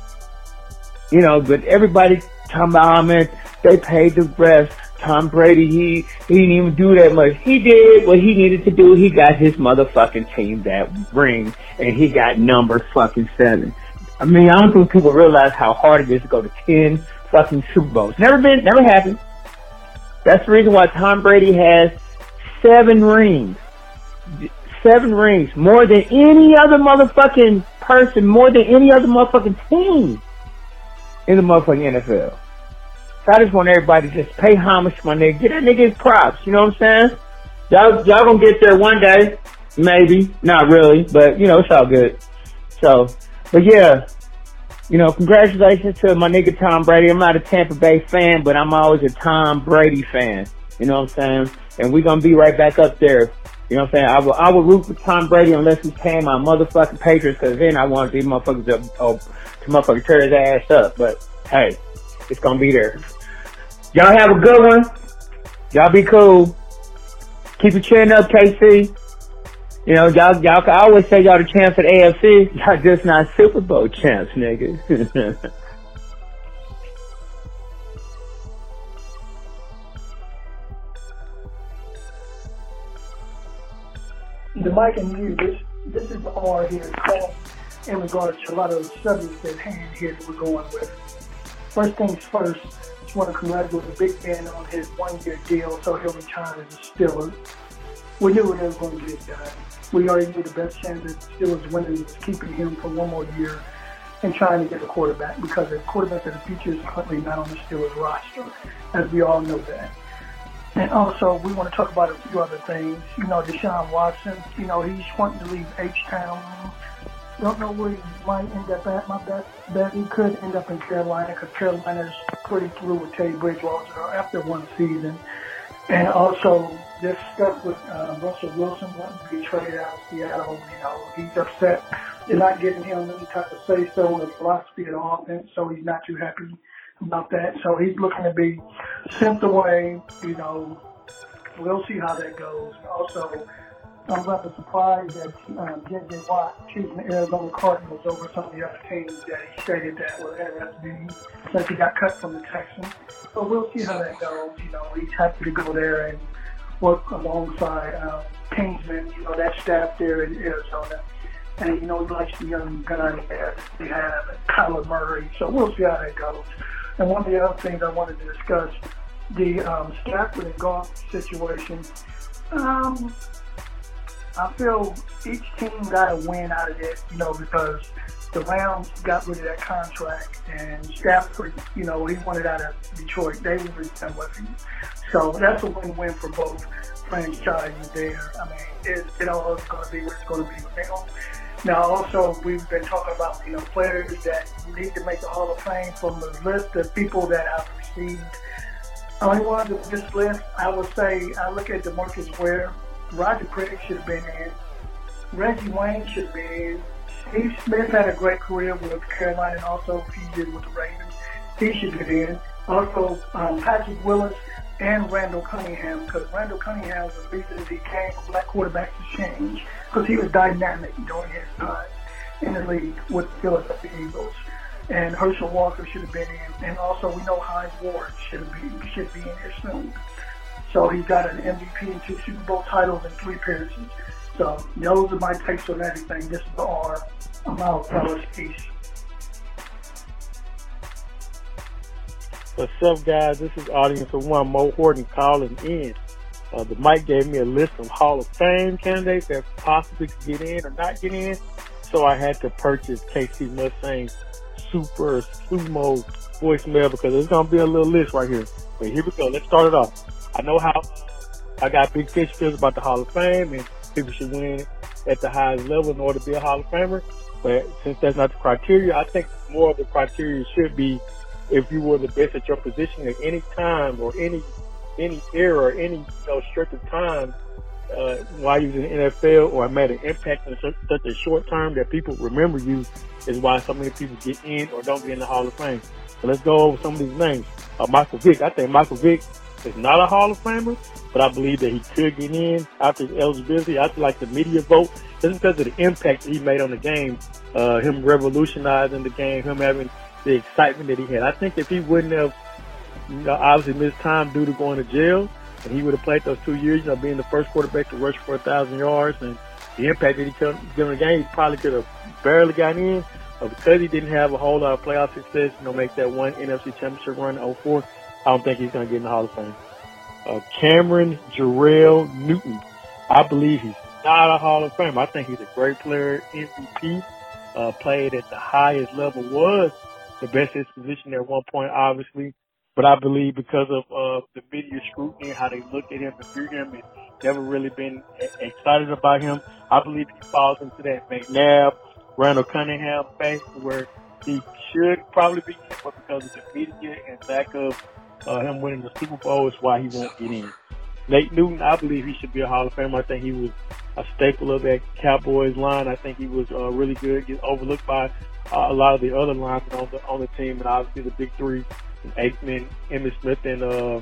you know, but everybody talking about, oh, man, they paid the rest. Tom Brady, he, he didn't even do that much. He did what he needed to do. He got his motherfucking team that ring and he got number fucking seven. I mean, I don't think people realize how hard it is to go to 10 fucking Super Bowls. Never been, never happened. That's the reason why Tom Brady has seven rings. Seven rings. More than any other motherfucking person, more than any other motherfucking team in the motherfucking NFL. I just want everybody to just pay homage to my nigga. Get that nigga his props. You know what I'm saying? Y'all, y'all gonna get there one day. Maybe. Not really. But, you know, it's all good. So, but yeah, you know, congratulations to my nigga Tom Brady. I'm not a Tampa Bay fan, but I'm always a Tom Brady fan. You know what I'm saying? And we're gonna be right back up there. You know what I'm saying? I will, I will root for Tom Brady unless he's paying my motherfucking Patriots, cause then I want these motherfuckers to, uh, to motherfucking tear his ass up. But hey, it's gonna be there. Y'all have a good one. Y'all be cool. Keep your chin up, KC. You know, y'all, y'all, I always say y'all the champs at AFC. Y'all just not Super Bowl champs, nigga. the mic and you, this, this is R here in regards to a lot of the subjects at hand here that we're going with. First things first, just want to congratulate the Big Ben on his one-year deal so he'll retire as a Steeler. We knew it was going to get done. We already knew the best chance that Steelers winning was keeping him for one more year and trying to get a quarterback because the quarterback of the future is currently not on the Steelers roster, as we all know that. And also, we want to talk about a few other things. You know, Deshaun Watson, you know, he's wanting to leave H-Town. Don't know where he might end up at. My bet, bet he could end up in Carolina because Carolina's pretty through with Teddy Bridgewater after one season. And also, this stuff with uh, Russell Wilson wanting to be traded out of Seattle, you know, he's upset. They're not giving him any type of say so in the philosophy the offense, so he's not too happy about that. So he's looking to be sent away. You know, we'll see how that goes. Also, I'm rather surprised that um, J.J. Watt choosing the Arizona Cardinals over some of the other teams that he stated that were interested since he got cut from the Texans. So we'll see how that goes. You know, he's happy to go there and work alongside um, Kingsman, you know, that staff there in Arizona. And, you know, he likes the young guy that they have, Kyler Murray. So we'll see how that goes. And one of the other things I wanted to discuss, the um, Stafford and Goff situation. Um, I feel each team got a win out of it, you know, because the Rams got rid of that contract, and Stafford, you know, he wanted out of Detroit. They were done with him. So that's a win-win for both franchises there. I mean, it, it all is going to be what it's going to be them. Now, also, we've been talking about, you know, players that need to make the Hall of Fame from the list of people that I've received. Only one of this list, I would say, I look at DeMarcus Ware. Roger Craig should have been in. Reggie Wayne should have been in. Steve Smith had a great career with Carolina and also he did with the Ravens. He should have been in. Also, um, Patrick Willis and Randall Cunningham, because Randall Cunningham was the reason he came for black quarterbacks to change because he was dynamic during his time in the league with the Philadelphia Eagles. And Herschel Walker should have been in, and also we know Hines Ward should be should be in here soon. So he got an MVP and two Super Bowl titles and three appearances. So those are my takes on everything. This is the R. I'm out, fellas. Peace. What's up, guys? This is audience of one Mo Horton calling in. Uh, the mic gave me a list of Hall of Fame candidates that possibly could get in or not get in. So I had to purchase KC Mustang's super sumo voicemail because there's going to be a little list right here. But here we go. Let's start it off. I know how I got big fish feels about the Hall of Fame and people should win at the highest level in order to be a Hall of Famer. But since that's not the criteria, I think more of the criteria should be if you were the best at your position at any time or any any era any you know, stretch of time uh, while you was in the NFL or made an impact in such, such a short term that people remember you is why so many people get in or don't get in the Hall of Fame. So let's go over some of these names. Uh, Michael Vick, I think Michael Vick is not a Hall of Famer, but I believe that he could get in after his eligibility. I feel like the media vote just because of the impact he made on the game, uh, him revolutionizing the game, him having the excitement that he had. I think if he wouldn't have, you know, obviously missed time due to going to jail, and he would have played those two years, you know, being the first quarterback to rush for a thousand yards and the impact that he took in the game, he probably could have barely got in. But because he didn't have a whole lot of playoff success, you know, make that one NFC championship run in 04, I don't think he's going to get in the Hall of Fame. Uh, Cameron Jerrell Newton. I believe he's not a Hall of Fame. I think he's a great player, MVP, uh, played at the highest level, was the best his position at one point, obviously. But I believe because of uh, the media scrutiny, how they look at him and view him, and never really been excited about him. I believe he falls into that McNabb, Randall Cunningham phase where he should probably be but because of the media and lack of uh, him winning the Super Bowl is why he won't get in. Nate Newton, I believe he should be a Hall of Famer. I think he was a staple of that Cowboys line. I think he was uh, really good, get overlooked by uh, a lot of the other linemen on the on the team, and obviously the big three, Aikman, Emmitt Smith, and uh,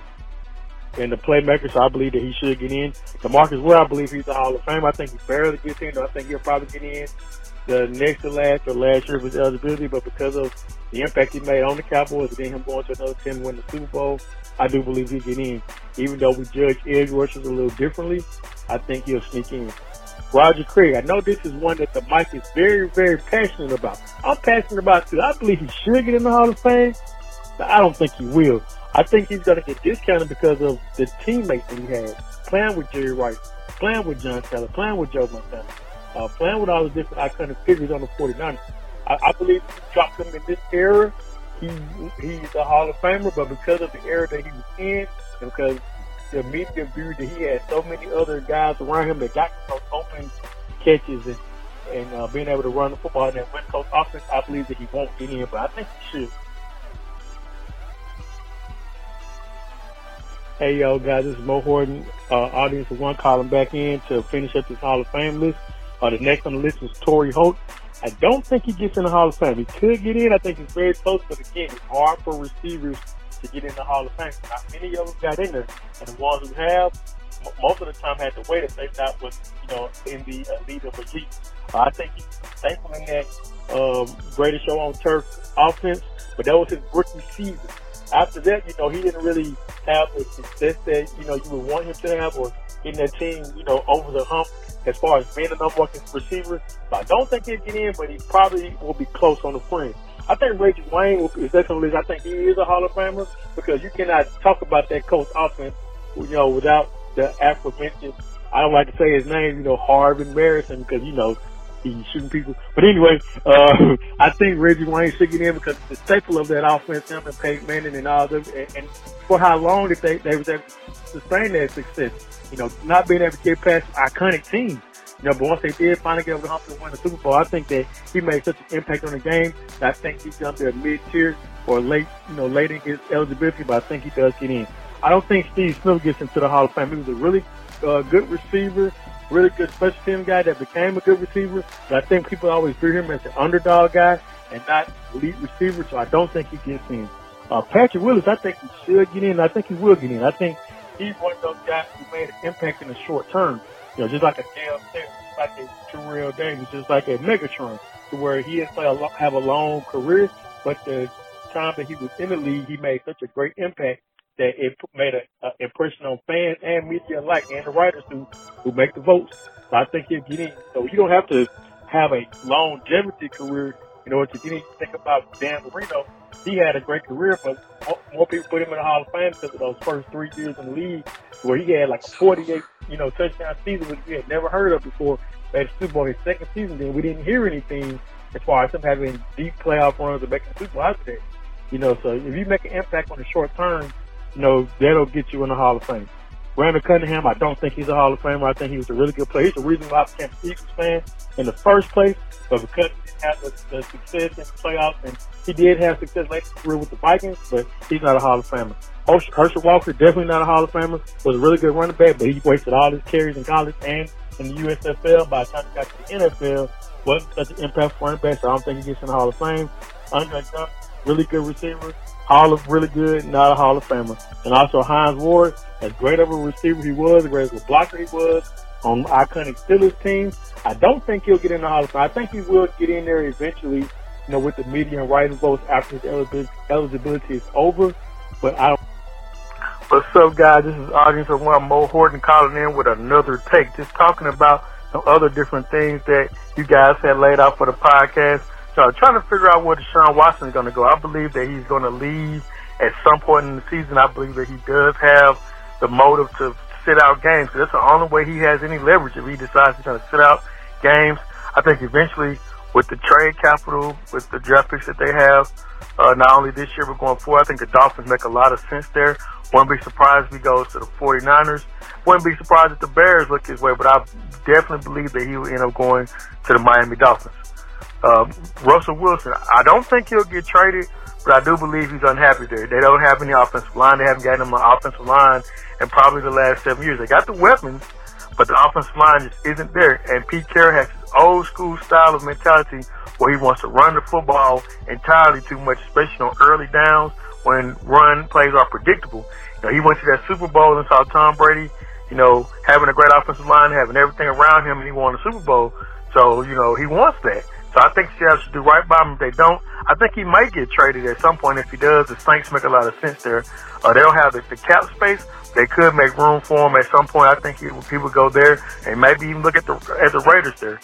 and the playmaker. So I believe that he should get in. Demarcus Ware, I believe he's a Hall of Fame. I think he barely gets in. I think he'll probably get in the next to last or last year of his eligibility, but because of the impact he made on the Cowboys and then him going to another team and win the Super Bowl, I do believe he'll get in. Even though we judge edge rushers a little differently, I think he'll sneak in. Roger Craig, I know this is one that the Mike is very, very passionate about. I'm passionate about too. I believe he should get in the Hall of Fame, but I don't think he will. I think he's going to get discounted because of the teammates that he had, playing with Jerry Rice, playing with John Taylor, playing with Joe Montana uh, playing with all the different iconic figures on the 49ers. I, I believe you drop him in this era, he he's a Hall of Famer, but because of the era that he was in, and because the media viewed that he had so many other guys around him that got those open catches and and uh, being able to run the football in that West Coast offense, I believe that he won't get in, but I think he should. Hey yo guys, this is Mo Horton, uh, audience of one calling back in to finish up this Hall of Fame list. Uh, the next on the list is Torry Holt. I don't think he gets in the Hall of Fame. He could get in. I think he's very close, but again, it's hard for receivers to get in the Hall of Fame. Not many of them got in there, and the ones who have, most of the time had to wait if they not was, you know, in the elite of elite. Uh, I think he's thankful in that um, greatest show on turf offense, but that was his rookie season. After that, you know, he didn't really have the success that you know you would want him to have, or getting that team, you know, over the hump as far as being the number one receiver. I don't think he'll get in, but he probably will be close on the fringe. I think Reggie Wayne is definitely, I think he is a Hall of Famer because you cannot talk about that coach offense, you know, without the aforementioned, I don't like to say his name, you know, Harvin Marison because, you know, he's shooting people. But anyway, uh, I think Reggie Wayne should get in because the staple of that offense, him and Peyton Manning and all them, and, and for how long did they, they was able sustain that success you know, not being able to get past iconic teams. You know, but once they did finally get over the hump and win the Super Bowl, I think that he made such an impact on the game that I think he's up there mid tier or late, you know, late in his eligibility, but I think he does get in. I don't think Steve Smith gets into the Hall of Fame. He was a really uh, good receiver, really good special team guy that became a good receiver, but I think people always view him as an underdog guy and not elite receiver, so I don't think he gets in. Uh, Patrick Willis, I think he should get in. I think he will get in. I think he's one of those guys who made an impact in the short term. You know, just like a Dale Taylor, just like a Terrell Davis, just like a Megatron, to where he play a have a long career, but the time that he was in the league, he made such a great impact that it made an impression on fans and media alike, and the writers who who make the votes. So I think he'll get in. So you don't have to have a longevity career in order to get in. Think about Dan Marino he had a great career, but more people put him in the Hall of Fame because of those first three years in the league, where he had like 48, you know, touchdown season, which we had never heard of before. At Super Bowl, his second season, then we didn't hear anything as far as him having deep playoff runs or making Super Bowl after that. You know, so if you make an impact on the short term, you know, that'll get you in the Hall of Fame. Randall Cunningham, I don't think he's a Hall of Famer. I think he was a really good player. He's the reason why I became a Eagles fan in the first place. But because he didn't the, the success in the playoffs, and he did have success late in his career with the Vikings, but he's not a Hall of Famer. Herschel Walker, definitely not a Hall of Famer. Was a really good running back, but he wasted all his carries in college and in the USFL. By the time he got to the NFL, wasn't such an impact running back, so I don't think he gets in the Hall of Fame. Andre Johnson, really good receiver. Hall of really good, not a Hall of Famer. And also Hines Ward, as great of a receiver he was, as great of a blocker he was on iconic Steelers teams, I don't think he'll get in the Hall of Fame. I think he will get in there eventually, you know, with the median writing votes after his eligibility is over. But I don't. What's up, guys? This is audience of one Mo Horton calling in with another take, just talking about some other different things that you guys had laid out for the podcast. So trying to figure out where Deshaun Watson is going to go. I believe that he's going to leave at some point in the season. I believe that he does have the motive to sit out games. That's the only way he has any leverage if he decides he's going to sit out games. I think eventually with the trade capital, with the draft picks that they have, uh, not only this year but going forward, I think the Dolphins make a lot of sense there. Wouldn't be surprised if he goes to the 49ers. Wouldn't be surprised if the Bears look his way, but I definitely believe that he will end up going to the Miami Dolphins. Um, Russell Wilson, I don't think he'll get traded, but I do believe he's unhappy there. They don't have any offensive line. They haven't gotten him an offensive line in probably the last seven years. They got the weapons, but the offensive line just isn't there. And Pete Carroll has his old school style of mentality where he wants to run the football entirely too much, especially on early downs when run plays are predictable. You know, he went to that Super Bowl and saw Tom Brady, you know, having a great offensive line, having everything around him, and he won the Super Bowl. So, you know, he wants that. So I think Seattle should do right by him. If they don't, I think he might get traded at some point. If he does, the Saints make a lot of sense there. Uh, they don't have the, the cap space. They could make room for him at some point. I think he, would go there and maybe even look at the at the Raiders there.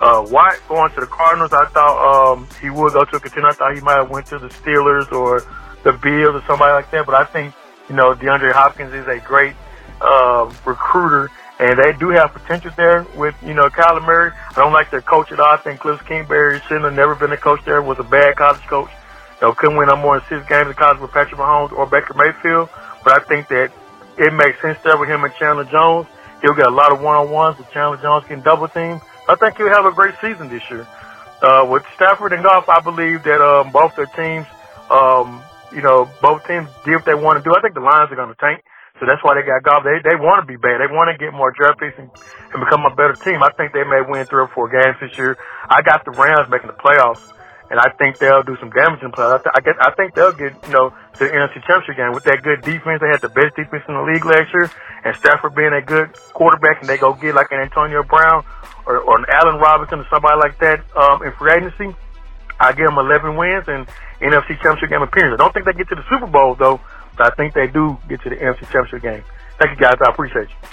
Uh, White going to the Cardinals, I thought um, he would go to a contender. I thought he might have went to the Steelers or the Bills or somebody like that. But I think you know DeAndre Hopkins is a great uh, recruiter and they do have potential there with, you know, Kyler Murray. I don't like their coach at all. I think Cliff Kingsbury shouldn't never been a coach there, was a bad college coach. You couldn't win no more than six games in college with Patrick Mahomes or Baker Mayfield. But I think that it makes sense there with him and Chandler Jones. He'll get a lot of one-on-ones with Chandler Jones getting double teamed. I think he'll have a great season this year. Uh, with Stafford and Goff, I believe that, um, both their teams, um, you know, both teams do what they want to do. I think the Lions are going to tank. So that's why they got Goff. They they want to be bad. They want to get more draft picks and, and become a better team. I think they may win three or four games this year. I got the Rams making the playoffs, and I think they'll do some damage in the playoffs. I, th- I get I think they'll get you know to the NFC Championship game with that good defense. They had the best defense in the league last year, and Stafford being a good quarterback, and they go get like an Antonio Brown or, or an Allen Robinson or somebody like that um, in free agency. I give them 11 wins and NFC Championship game appearance. I don't think they get to the Super Bowl though. I think they do get to the NFC Championship game. Thank you, guys. I appreciate you.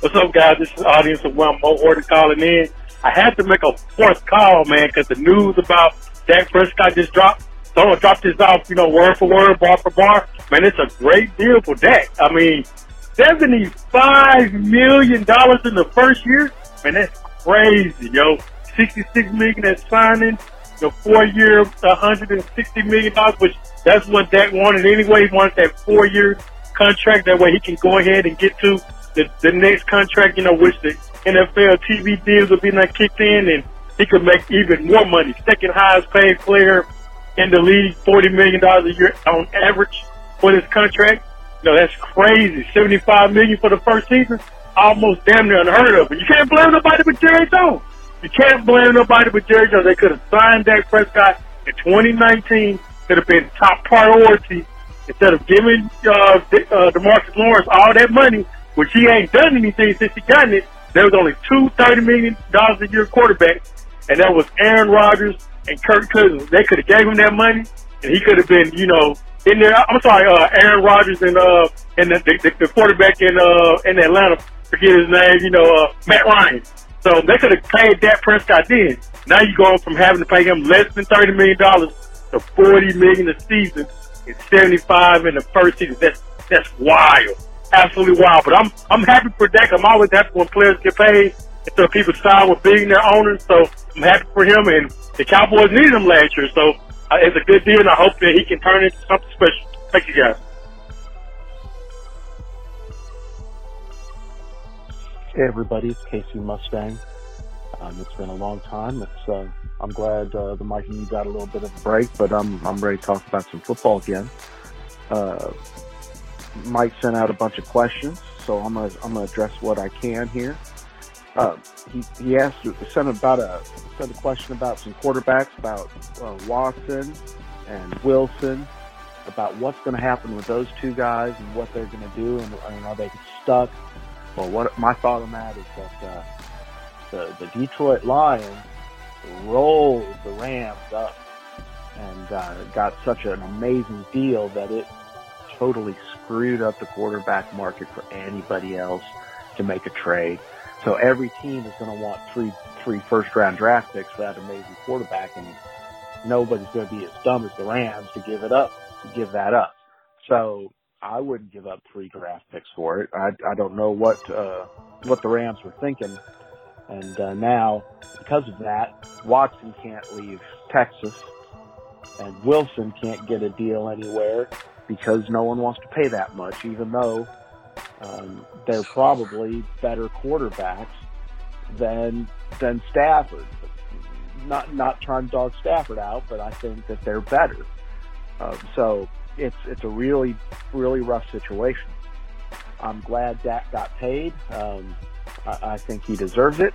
What's up, guys? This is the audience of one Mo calling in. I had to make a fourth call, man, because the news about Dak Prescott just dropped. So I'm gonna drop this off, you know, word for word, bar for bar. Man, it's a great deal for Dak. I mean, seventy-five million dollars in the first year. Man, that's crazy, yo. Sixty-six million at signing the four year, $160 million, which that's what Dak wanted anyway. He wanted that four year contract. That way he can go ahead and get to the, the next contract, you know, which the NFL TV deals will be not kicked in and he could make even more money. Second highest paid player in the league, $40 million a year on average for this contract. You know, that's crazy. 75 million for the first season, almost damn near unheard of. You can't blame nobody but Jerry Jones. You can't blame nobody but Jerry Jones. They could have signed Dak Prescott in 2019. Could have been top priority instead of giving uh, uh, Demarcus Lawrence all that money, which he ain't done anything since he gotten it. There was only two thirty million dollars a year quarterbacks, and that was Aaron Rodgers and Kirk Cousins. They could have gave him that money, and he could have been, you know, in there. I'm sorry, uh, Aaron Rodgers and uh, and the, the, the quarterback in uh, in Atlanta, forget his name, you know, uh, Matt Ryan. So they could have paid Dak Prescott then. Now you're going from having to pay him less than thirty million dollars to forty million a season and seventy five in the first season. That's that's wild. Absolutely wild. But I'm I'm happy for Dak. I'm always happy when players get paid And so people sign with billionaire owners. So I'm happy for him and the Cowboys needed him last year. So uh, it's a good deal and I hope that he can turn into something special. Thank you guys. Hey everybody, it's Casey Mustang. Um, it's been a long time. It's uh, I'm glad uh, the Mike and you got a little bit of a break, but I'm I'm ready to talk about some football again. Uh, Mike sent out a bunch of questions, so I'm gonna I'm gonna address what I can here. uh, he he asked sent about a sent a question about some quarterbacks about uh, Watson and Wilson about what's going to happen with those two guys and what they're going to do and, and are they stuck. Well, what my thought on that is that uh, the the Detroit Lions rolled the Rams up and uh, got such an amazing deal that it totally screwed up the quarterback market for anybody else to make a trade. So every team is going to want three three first round draft picks for that amazing quarterback, and nobody's going to be as dumb as the Rams to give it up, to give that up. So I wouldn't give up three draft picks for it. I I don't know what uh, what the Rams were thinking, and uh, now because of that, Watson can't leave Texas, and Wilson can't get a deal anywhere because no one wants to pay that much, even though um, they're probably better quarterbacks than than Stafford. Not not trying to dog Stafford out, but I think that they're better. Um, so it's it's a really really rough situation. I'm glad Dak got paid. Um, I, I think he deserves it.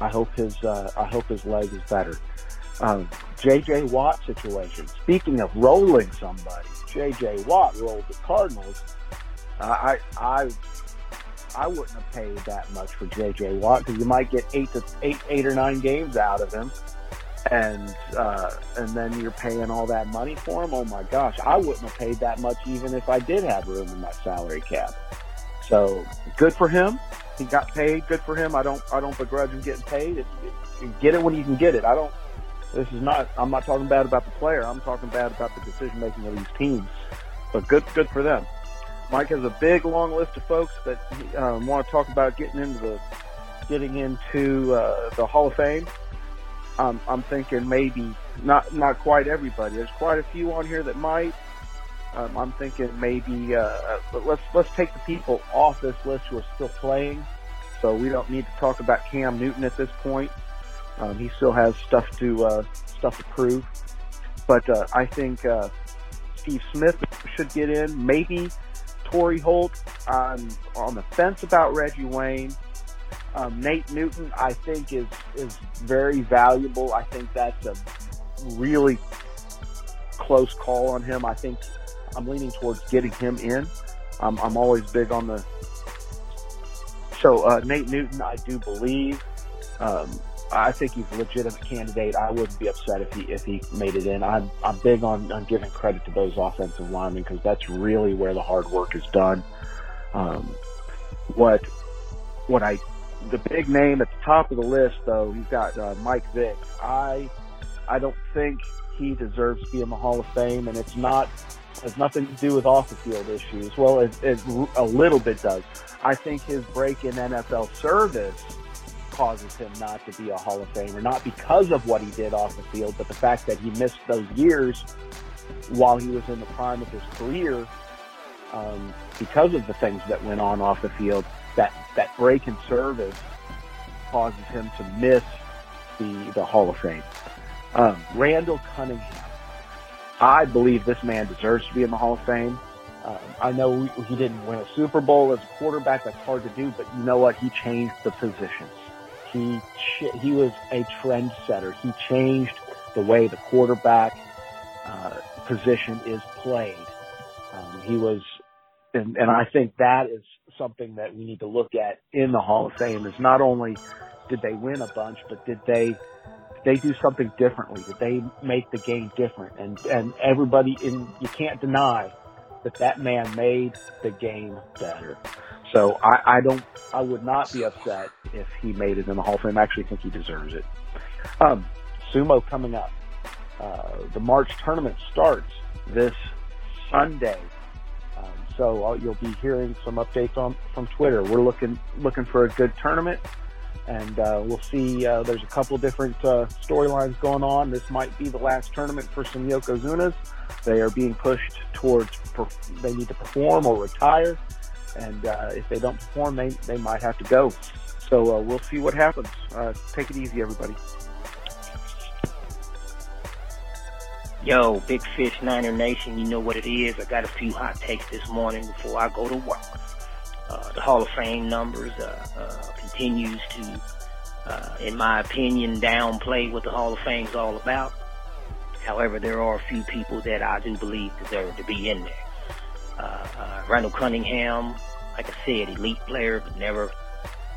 I hope his uh, I hope his leg is better. Um, J.J. Watt situation. Speaking of rolling somebody, J.J. Watt rolled the Cardinals. Uh, I I I wouldn't have paid that much for J.J. Watt because you might get eight to eight eight or nine games out of him, and uh, and then you're paying all that money for him. Oh my gosh, I wouldn't have paid that much even if I did have room in my salary cap. So good for him. He got paid. Good for him. I don't I don't begrudge him getting paid. It, get it when you can get it. I don't this is not. I'm not talking bad about the player. I'm talking bad about the decision making of these teams. But good, good for them. Mike has a big, long list of folks that um, want to talk about getting into the getting into uh, the Hall of Fame. I'm thinking maybe not not quite everybody. There's quite a few on here that might. Um, I'm thinking maybe uh, let's let's take the people off this list who are still playing. So we don't need to talk about Cam Newton at this point. Um, he still has stuff to uh, stuff to prove, but uh, I think uh, Steve Smith should get in. Maybe Torry Holt. I'm on the fence about Reggie Wayne. Um, Nate Newton, I think, is is very valuable. I think that's a really close call on him. I think I'm leaning towards getting him in. Um, I'm always big on the. So uh, Nate Newton, I do believe. Um, I think he's a legitimate candidate. I wouldn't be upset if he if he made it in. I'm I'm big on, on giving credit to those offensive linemen because that's really where the hard work is done. Um, what what I the big name at the top of the list though he's got uh, Mike Vick. I I don't think he deserves to be in the Hall of Fame, and it's not has nothing to do with off the field issues. Well, it, it a little bit does. I think his break in NFL service causes him not to be a Hall of Famer, not because of what he did off the field, but the fact that he missed those years while he was in the prime of his career um, because of the things that went on off the field. That break in service causes him to miss the the Hall of Fame. Um, Randall Cunningham, I believe this man deserves to be in the Hall of Fame. Um, I know he didn't win a Super Bowl as a quarterback. That's hard to do, but you know what? He changed the positions. He he was a trendsetter. He changed the way the quarterback uh, position is played. Um, he was, and, and I think that is something that we need to look at in the Hall of Fame. Is not only did they win a bunch, but did they did they do something differently? Did they make the game different? And and everybody in you can't deny that that man made the game better. So I, I don't, I would not be upset if he made it in the Hall of Fame. I actually think he deserves it. Um, sumo coming up. Uh, the March tournament starts this Sunday. So uh, you'll be hearing some updates on from Twitter. We're looking looking for a good tournament, and uh, we'll see. Uh, there's a couple different uh, storylines going on. This might be the last tournament for some Yokozunas. They are being pushed towards they need to perform or retire and uh, if they don't perform, they they might have to go. So we'll see what happens. Take it easy, everybody. Yo, Big Fish Niner Nation, you know what it is. I got a few hot takes this morning before I go to work. Uh, the Hall of Fame numbers uh, uh, continues to, uh, in my opinion, downplay what the Hall of Fame is all about. However, there are a few people that I do believe deserve to be in there. Uh, uh, Randall Cunningham, like I said, elite player, but never,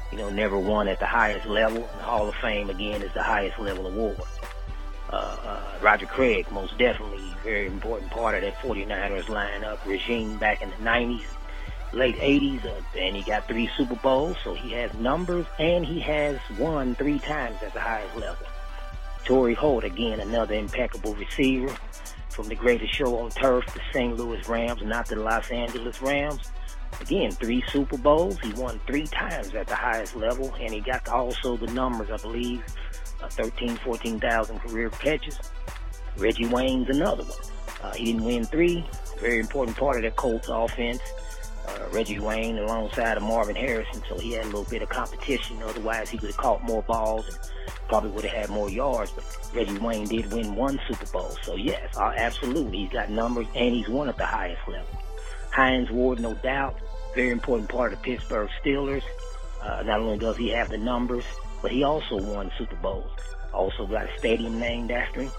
you know, never won at the highest level. The Hall of Fame again is the highest level award. Uh, uh, Roger Craig, most definitely, very important part of that 49ers lineup regime back in the 90s, late 80s, uh, and he got three Super Bowls, so he has numbers, and he has won three times at the highest level. Torry Holt, again, another impeccable receiver from the greatest show on turf, the St. Louis Rams, not the Los Angeles Rams. Again, three Super Bowls. He won three times at the highest level, and he got also the numbers, I believe, uh, 13, 14,000 career catches. Reggie Wayne's another one. Uh, he didn't win three. Very important part of that Colts offense. Uh, Reggie Wayne alongside of Marvin Harrison, so he had a little bit of competition. Otherwise, he would have caught more balls and probably would have had more yards. But Reggie Wayne did win one Super Bowl, so yes, uh, absolutely, he's got numbers and he's won at the highest level. Hines Ward, no doubt, very important part of the Pittsburgh Steelers. Uh, not only does he have the numbers, but he also won Super Bowls. Also got a stadium named after him.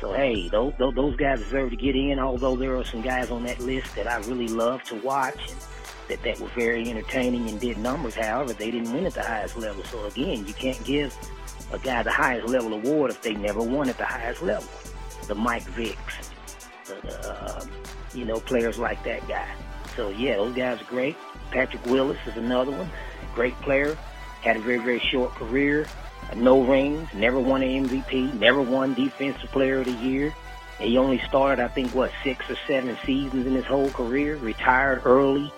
So hey, those, those guys deserve to get in. Although there are some guys on that list that I really love to watch, that that were very entertaining and did numbers. However, they didn't win at the highest level. So again, you can't give a guy the highest level award if they never won at the highest level. The Mike Vicks, the uh, you know players like that guy. So yeah, those guys are great. Patrick Willis is another one, great player. Had a very very short career, no rings, never won an MVP, never won Defensive Player of the Year. He only started, I think, what six or seven seasons in his whole career. Retired early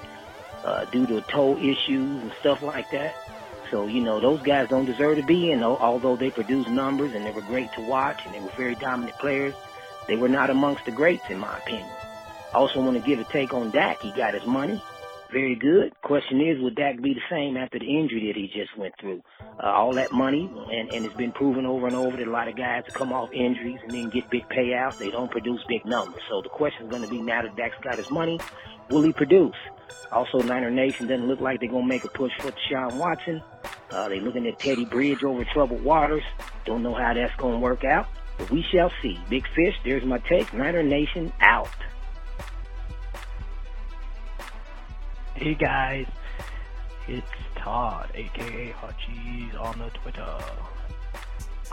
uh, due to toe issues and stuff like that. So you know those guys don't deserve to be in. Although they produced numbers and they were great to watch and they were very dominant players, they were not amongst the greats in my opinion. I also want to give a take on Dak. He got his money. Very good. Question is, would Dak be the same after the injury that he just went through? Uh, all that money, and, and it's been proven over and over that a lot of guys come off injuries and then get big payouts. They don't produce big numbers. So the question is going to be now that Dak's got his money, will he produce? Also, Niner Nation doesn't look like they're going to make a push for Deshaun Watson. Uh, they're looking at Teddy Bridge over troubled waters. Don't know how that's going to work out, but we shall see. Big Fish, there's my take. Niner Nation out. Hey guys, it's Todd, aka Hot Hutchies, on the Twitter.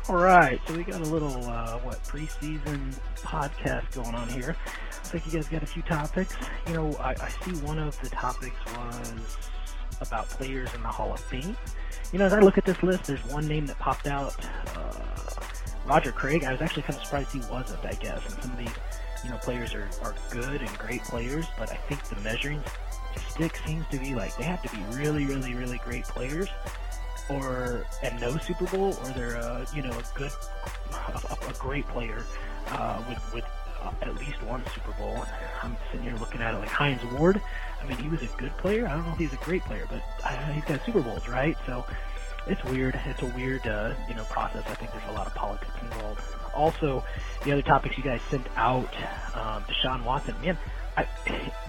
Alright, so we got a little, uh, what, preseason podcast going on here. I think you guys got a few topics. You know, I, I see one of the topics was about players in the Hall of Fame. You know, as I look at this list, there's one name that popped out, uh, Roger Craig. I was actually kind of surprised he wasn't, I guess. And some of these, you know, players are, are good and great players, but I think the measuring stick seems to be like they have to be really, really, really great players, or and no Super Bowl, or they're uh, you know a good, a, a great player uh, with with uh, at least one Super Bowl. And I'm sitting here looking at it like Hines Ward. I mean, he was a good player. I don't know if he's a great player, but uh, he's got Super Bowls, right? So it's weird. It's a weird, uh, you know, process. I think there's a lot of politics involved. Also, the other topics you guys sent out, um, Deshaun Watson, man, I,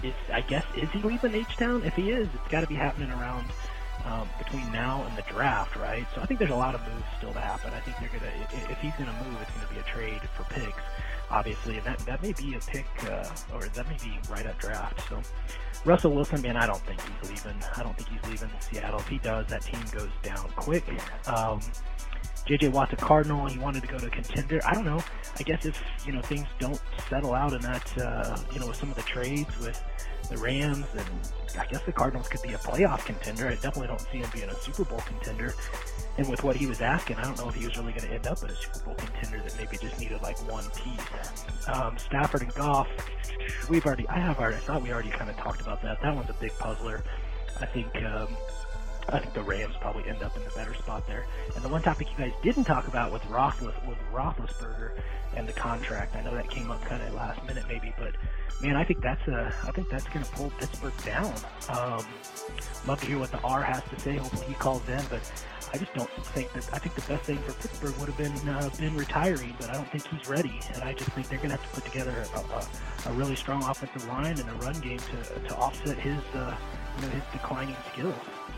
is, I guess is he leaving H Town? If he is, it's got to be happening around um, between now and the draft, right? So I think there's a lot of moves still to happen. I think they're gonna if he's gonna move, it's gonna be a trade for picks, obviously, and that that may be a pick uh, or that may be right at draft. So Russell Wilson, man, I don't think he's leaving. I don't think he's leaving Seattle. If he does, that team goes down quick. Um, JJ Watt's a Cardinal. He wanted to go to a contender. I don't know. I guess if you know things don't settle out in that, uh, you know, with some of the trades with the Rams, and I guess the Cardinals could be a playoff contender. I definitely don't see him being a Super Bowl contender. And with what he was asking, I don't know if he was really going to end up as a Super Bowl contender that maybe just needed like one piece. Um, Stafford and Goff, we've already, I have already, I thought we already kind of talked about that. That one's a big puzzler. I think um, I think the Rams probably end up in the better spot there. And the one topic you guys didn't talk about was Roethlis, was Roethlisberger and the contract. I know that came up kind of last minute maybe, but man, I think that's a, I think that's going to pull Pittsburgh down. Um, love to hear what the R has to say. Hopefully he calls in, but I just don't think that. I think the best thing for Pittsburgh would have been uh, been retiring, but I don't think he's ready. And I just think they're going to have to put together a, a, a really strong offensive line and a run game to to offset his. Uh, you know his declining skills.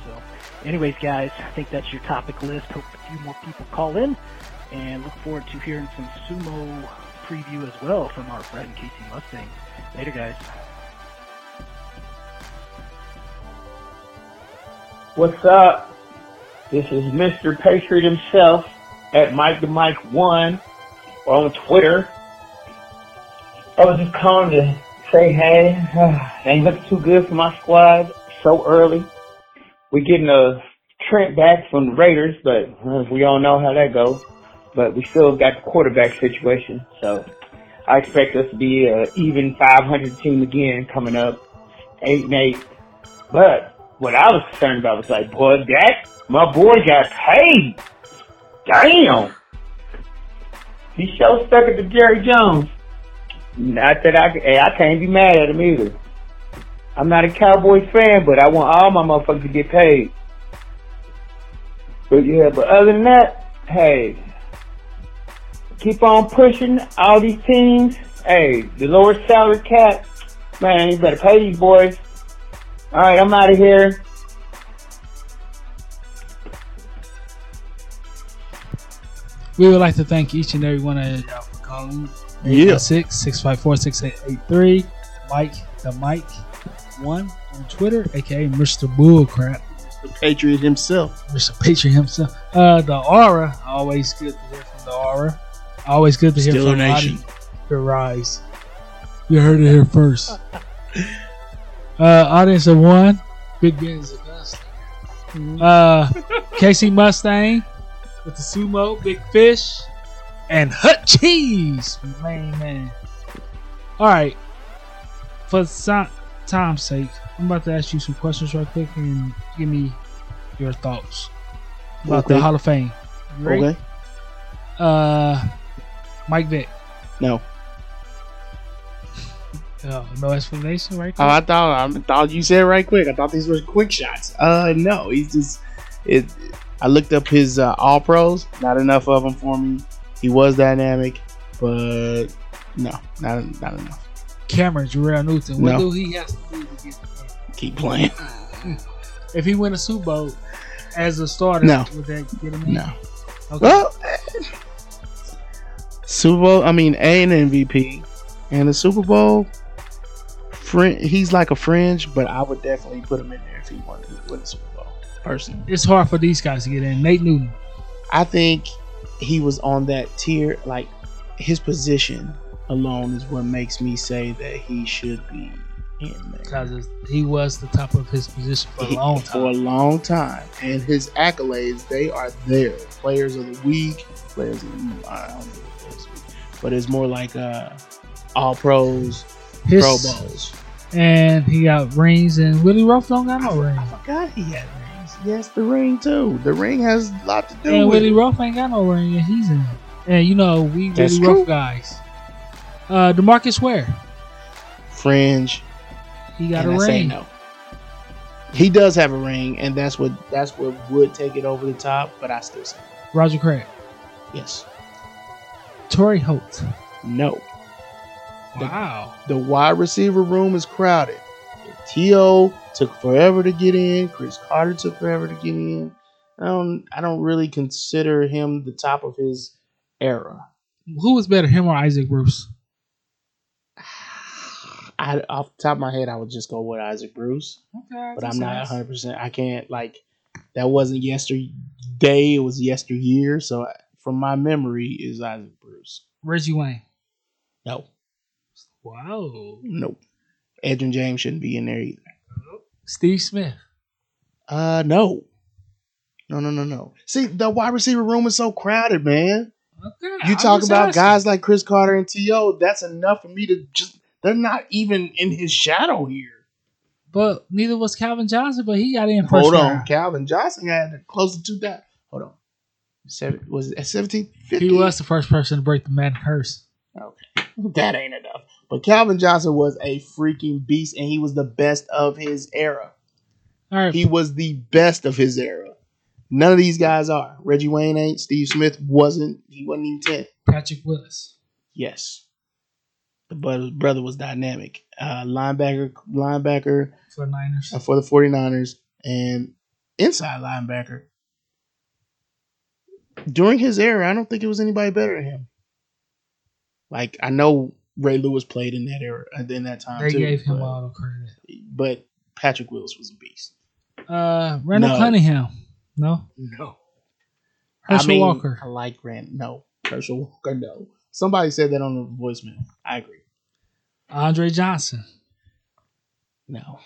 So, anyways, guys, I think that's your topic list. Hope a few more people call in, and look forward to hearing some sumo preview as well from our friend Casey Mustang. Later, guys. What's up? This is Mr. Patriot himself at Mike the Mike One on Twitter. I was just calling to say hey. ain't looking too good for my squad so early. We're getting a Trent back from the Raiders, but uh, we all know how that goes. But we still got the quarterback situation, so I expect us to be a even 500 team again coming up, eight and eight. But what I was concerned about was like, boy, that my boy got paid. Damn. He so stuck at the Jerry Jones. Not that I, I can't be mad at him either. I'm not a Cowboys fan, but I want all my motherfuckers to get paid. But yeah, but other than that, hey, keep on pushing all these teams. Hey, the lower salary cap, man, you better pay these boys. All right, I'm out of here. We would like to thank each and every one of y'all for calling. Yeah. 6 654 6883. Mike, the Mike, one on Twitter, aka Mr. Bullcrap, The Patriot himself. Mr. Patriot himself. Uh, the Aura, always good to hear from the Aura. Always good to hear Steeler from Nation. Roddy. The Rise. You heard it here first. uh, audience of one, Big Ben's a gunslinger. Uh, Casey Mustang with the sumo, Big Fish, and Hutchies, main man. All right, for si- time's sake, I'm about to ask you some questions real quick and give me your thoughts about the Hall of Fame. You? Okay. Uh, Mike Vick. No. Oh, no explanation, right? Oh, I thought I thought you said right quick. I thought these were quick shots. Uh, no, he's just it. I looked up his uh, all pros. Not enough of them for me. He was dynamic, but no, not not enough. Cameron Jarrell Newton. What No. do he has to do to get? Keep playing. If he win a Super Bowl as a starter, No. would that get him in? No. Okay. Well, Super Bowl. I mean, A and MVP, and the Super Bowl. Friend, he's like a fringe, but I would definitely put him in there if he wanted to win the Super Bowl. Personally. it's hard for these guys to get in. Nate Newton. I think he was on that tier. Like his position alone is what makes me say that he should be in there because he was the top of his position for a long For a time. long time, and his accolades they are there. Players of the week, players of the week, I don't know what players of the week, but it's more like uh, all pros, His, Pro Bowls. and he got rings, and Willie Roaf don't got no ring. I forgot he had rings. Yes, the ring too. The ring has a lot to do And with Willie it. Roaf ain't got no ring, and he's in. And you know we That's Willie true. Roaf guys. Uh, DeMarcus Ware, Fringe. he got and a I say ring. no. He does have a ring, and that's what that's what would take it over the top. But I still say Roger Craig, yes. Torry Holt. No. The- Wow. The wide receiver room is crowded. T.O. took forever to get in. Cris Carter took forever to get in. I don't. I don't really consider him the top of his era. Who was better, him or Isaac Bruce? I, off the top of my head, I would just go with Isaac Bruce, Okay, but I'm not 100. percent I can't like that. Wasn't yesterday. It was yesteryear. So I- from my memory, is Isaac Bruce. Reggie Wayne. No, Wow. nope. Edgerrin James shouldn't be in there either. Steve Smith. Uh, no. No, no, no, no. See, the wide receiver room is so crowded, man. Okay. You I'm talk about asking. guys like Cris Carter and T.O., that's enough for me to just, they're not even in his shadow here. But neither was Calvin Johnson, but he got in first Hold on. round. Calvin Johnson had close to 2,000. Hold on. Seven, was it 17? 50? He was the first person to break the Madden curse. Okay. That ain't enough. But Calvin Johnson was a freaking beast, and he was the best of his era. All right. He was the best of his era. None of these guys are. Reggie Wayne ain't. Steve Smith wasn't. He wasn't even 10. Patrick Willis. Yes. The brother was dynamic. Uh, linebacker, linebacker for Niners. uh, for the 49ers and inside linebacker. During his era, I don't think it was anybody better than him. Like I know Ray Lewis played in that era uh, in that time They too, gave him but, all the credit. but Patrick Willis was a beast. Uh, Randall No. Cunningham. No. No, Herschel I mean, Walker. I like Rand. No, Herschel Walker. No, somebody said that on the voicemail. I agree. Andre Johnson. No.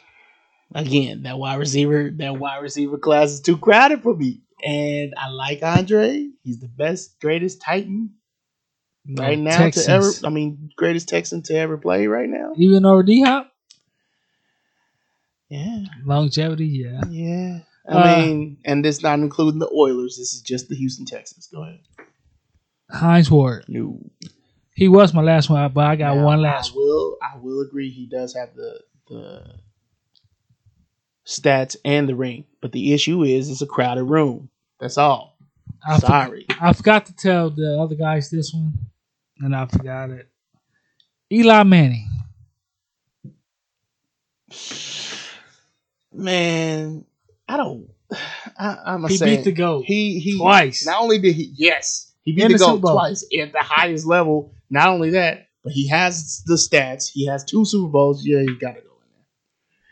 Again, that wide receiver, that wide receiver class is too crowded for me. And I like Andre. He's the best, greatest Titan No, right now Texans. to ever. I mean, greatest Texan to ever play right now. Even over D Hop. Yeah, Longevity, yeah. yeah. I Uh, mean, and this not including the Oilers. This is just the Houston Texans. Go ahead. Hines Ward. No, He was my last one, but I got Now, one last I will. I will agree. He does have the the stats and the ring, but the issue is it's a crowded room. That's all. I for- Sorry. I forgot to tell the other guys this one, and I forgot it. Eli Manning. Man, I don't. I, I'm He saying beat the GOAT He he twice. Not only did he yes he beat In the the goal twice at the highest level. Not only that, but he has the stats. He has two Super Bowls. Yeah, you got to go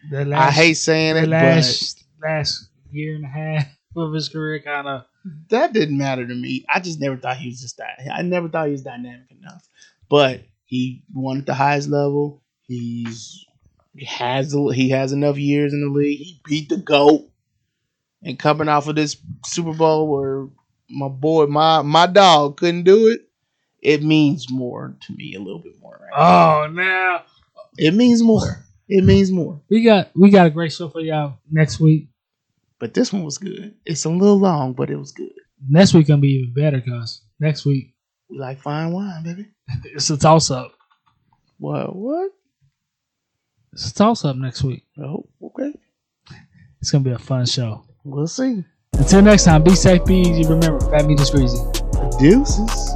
in there. The I hate saying it, last last year and a half of his career, kind of. that didn't matter to me. I just never thought he was just that. I never thought he was dynamic enough. But he won at the highest level. He's he has he has enough years in the league. He beat the goat. And coming off of this Super Bowl where my boy, my my dog couldn't do it, it means more to me a little bit more. Right? Oh, now It means more. It means more. we got we got a great show for y'all next week. But this one was good. It's a little long, but it was good. Next week gonna be even better because next week We like fine wine, baby. it's a toss up. What? What? It's a toss up next week. Oh, okay. It's gonna be a fun show. We'll see. Until next time, be safe, be easy. Remember, fat meat is greasy. Deuces.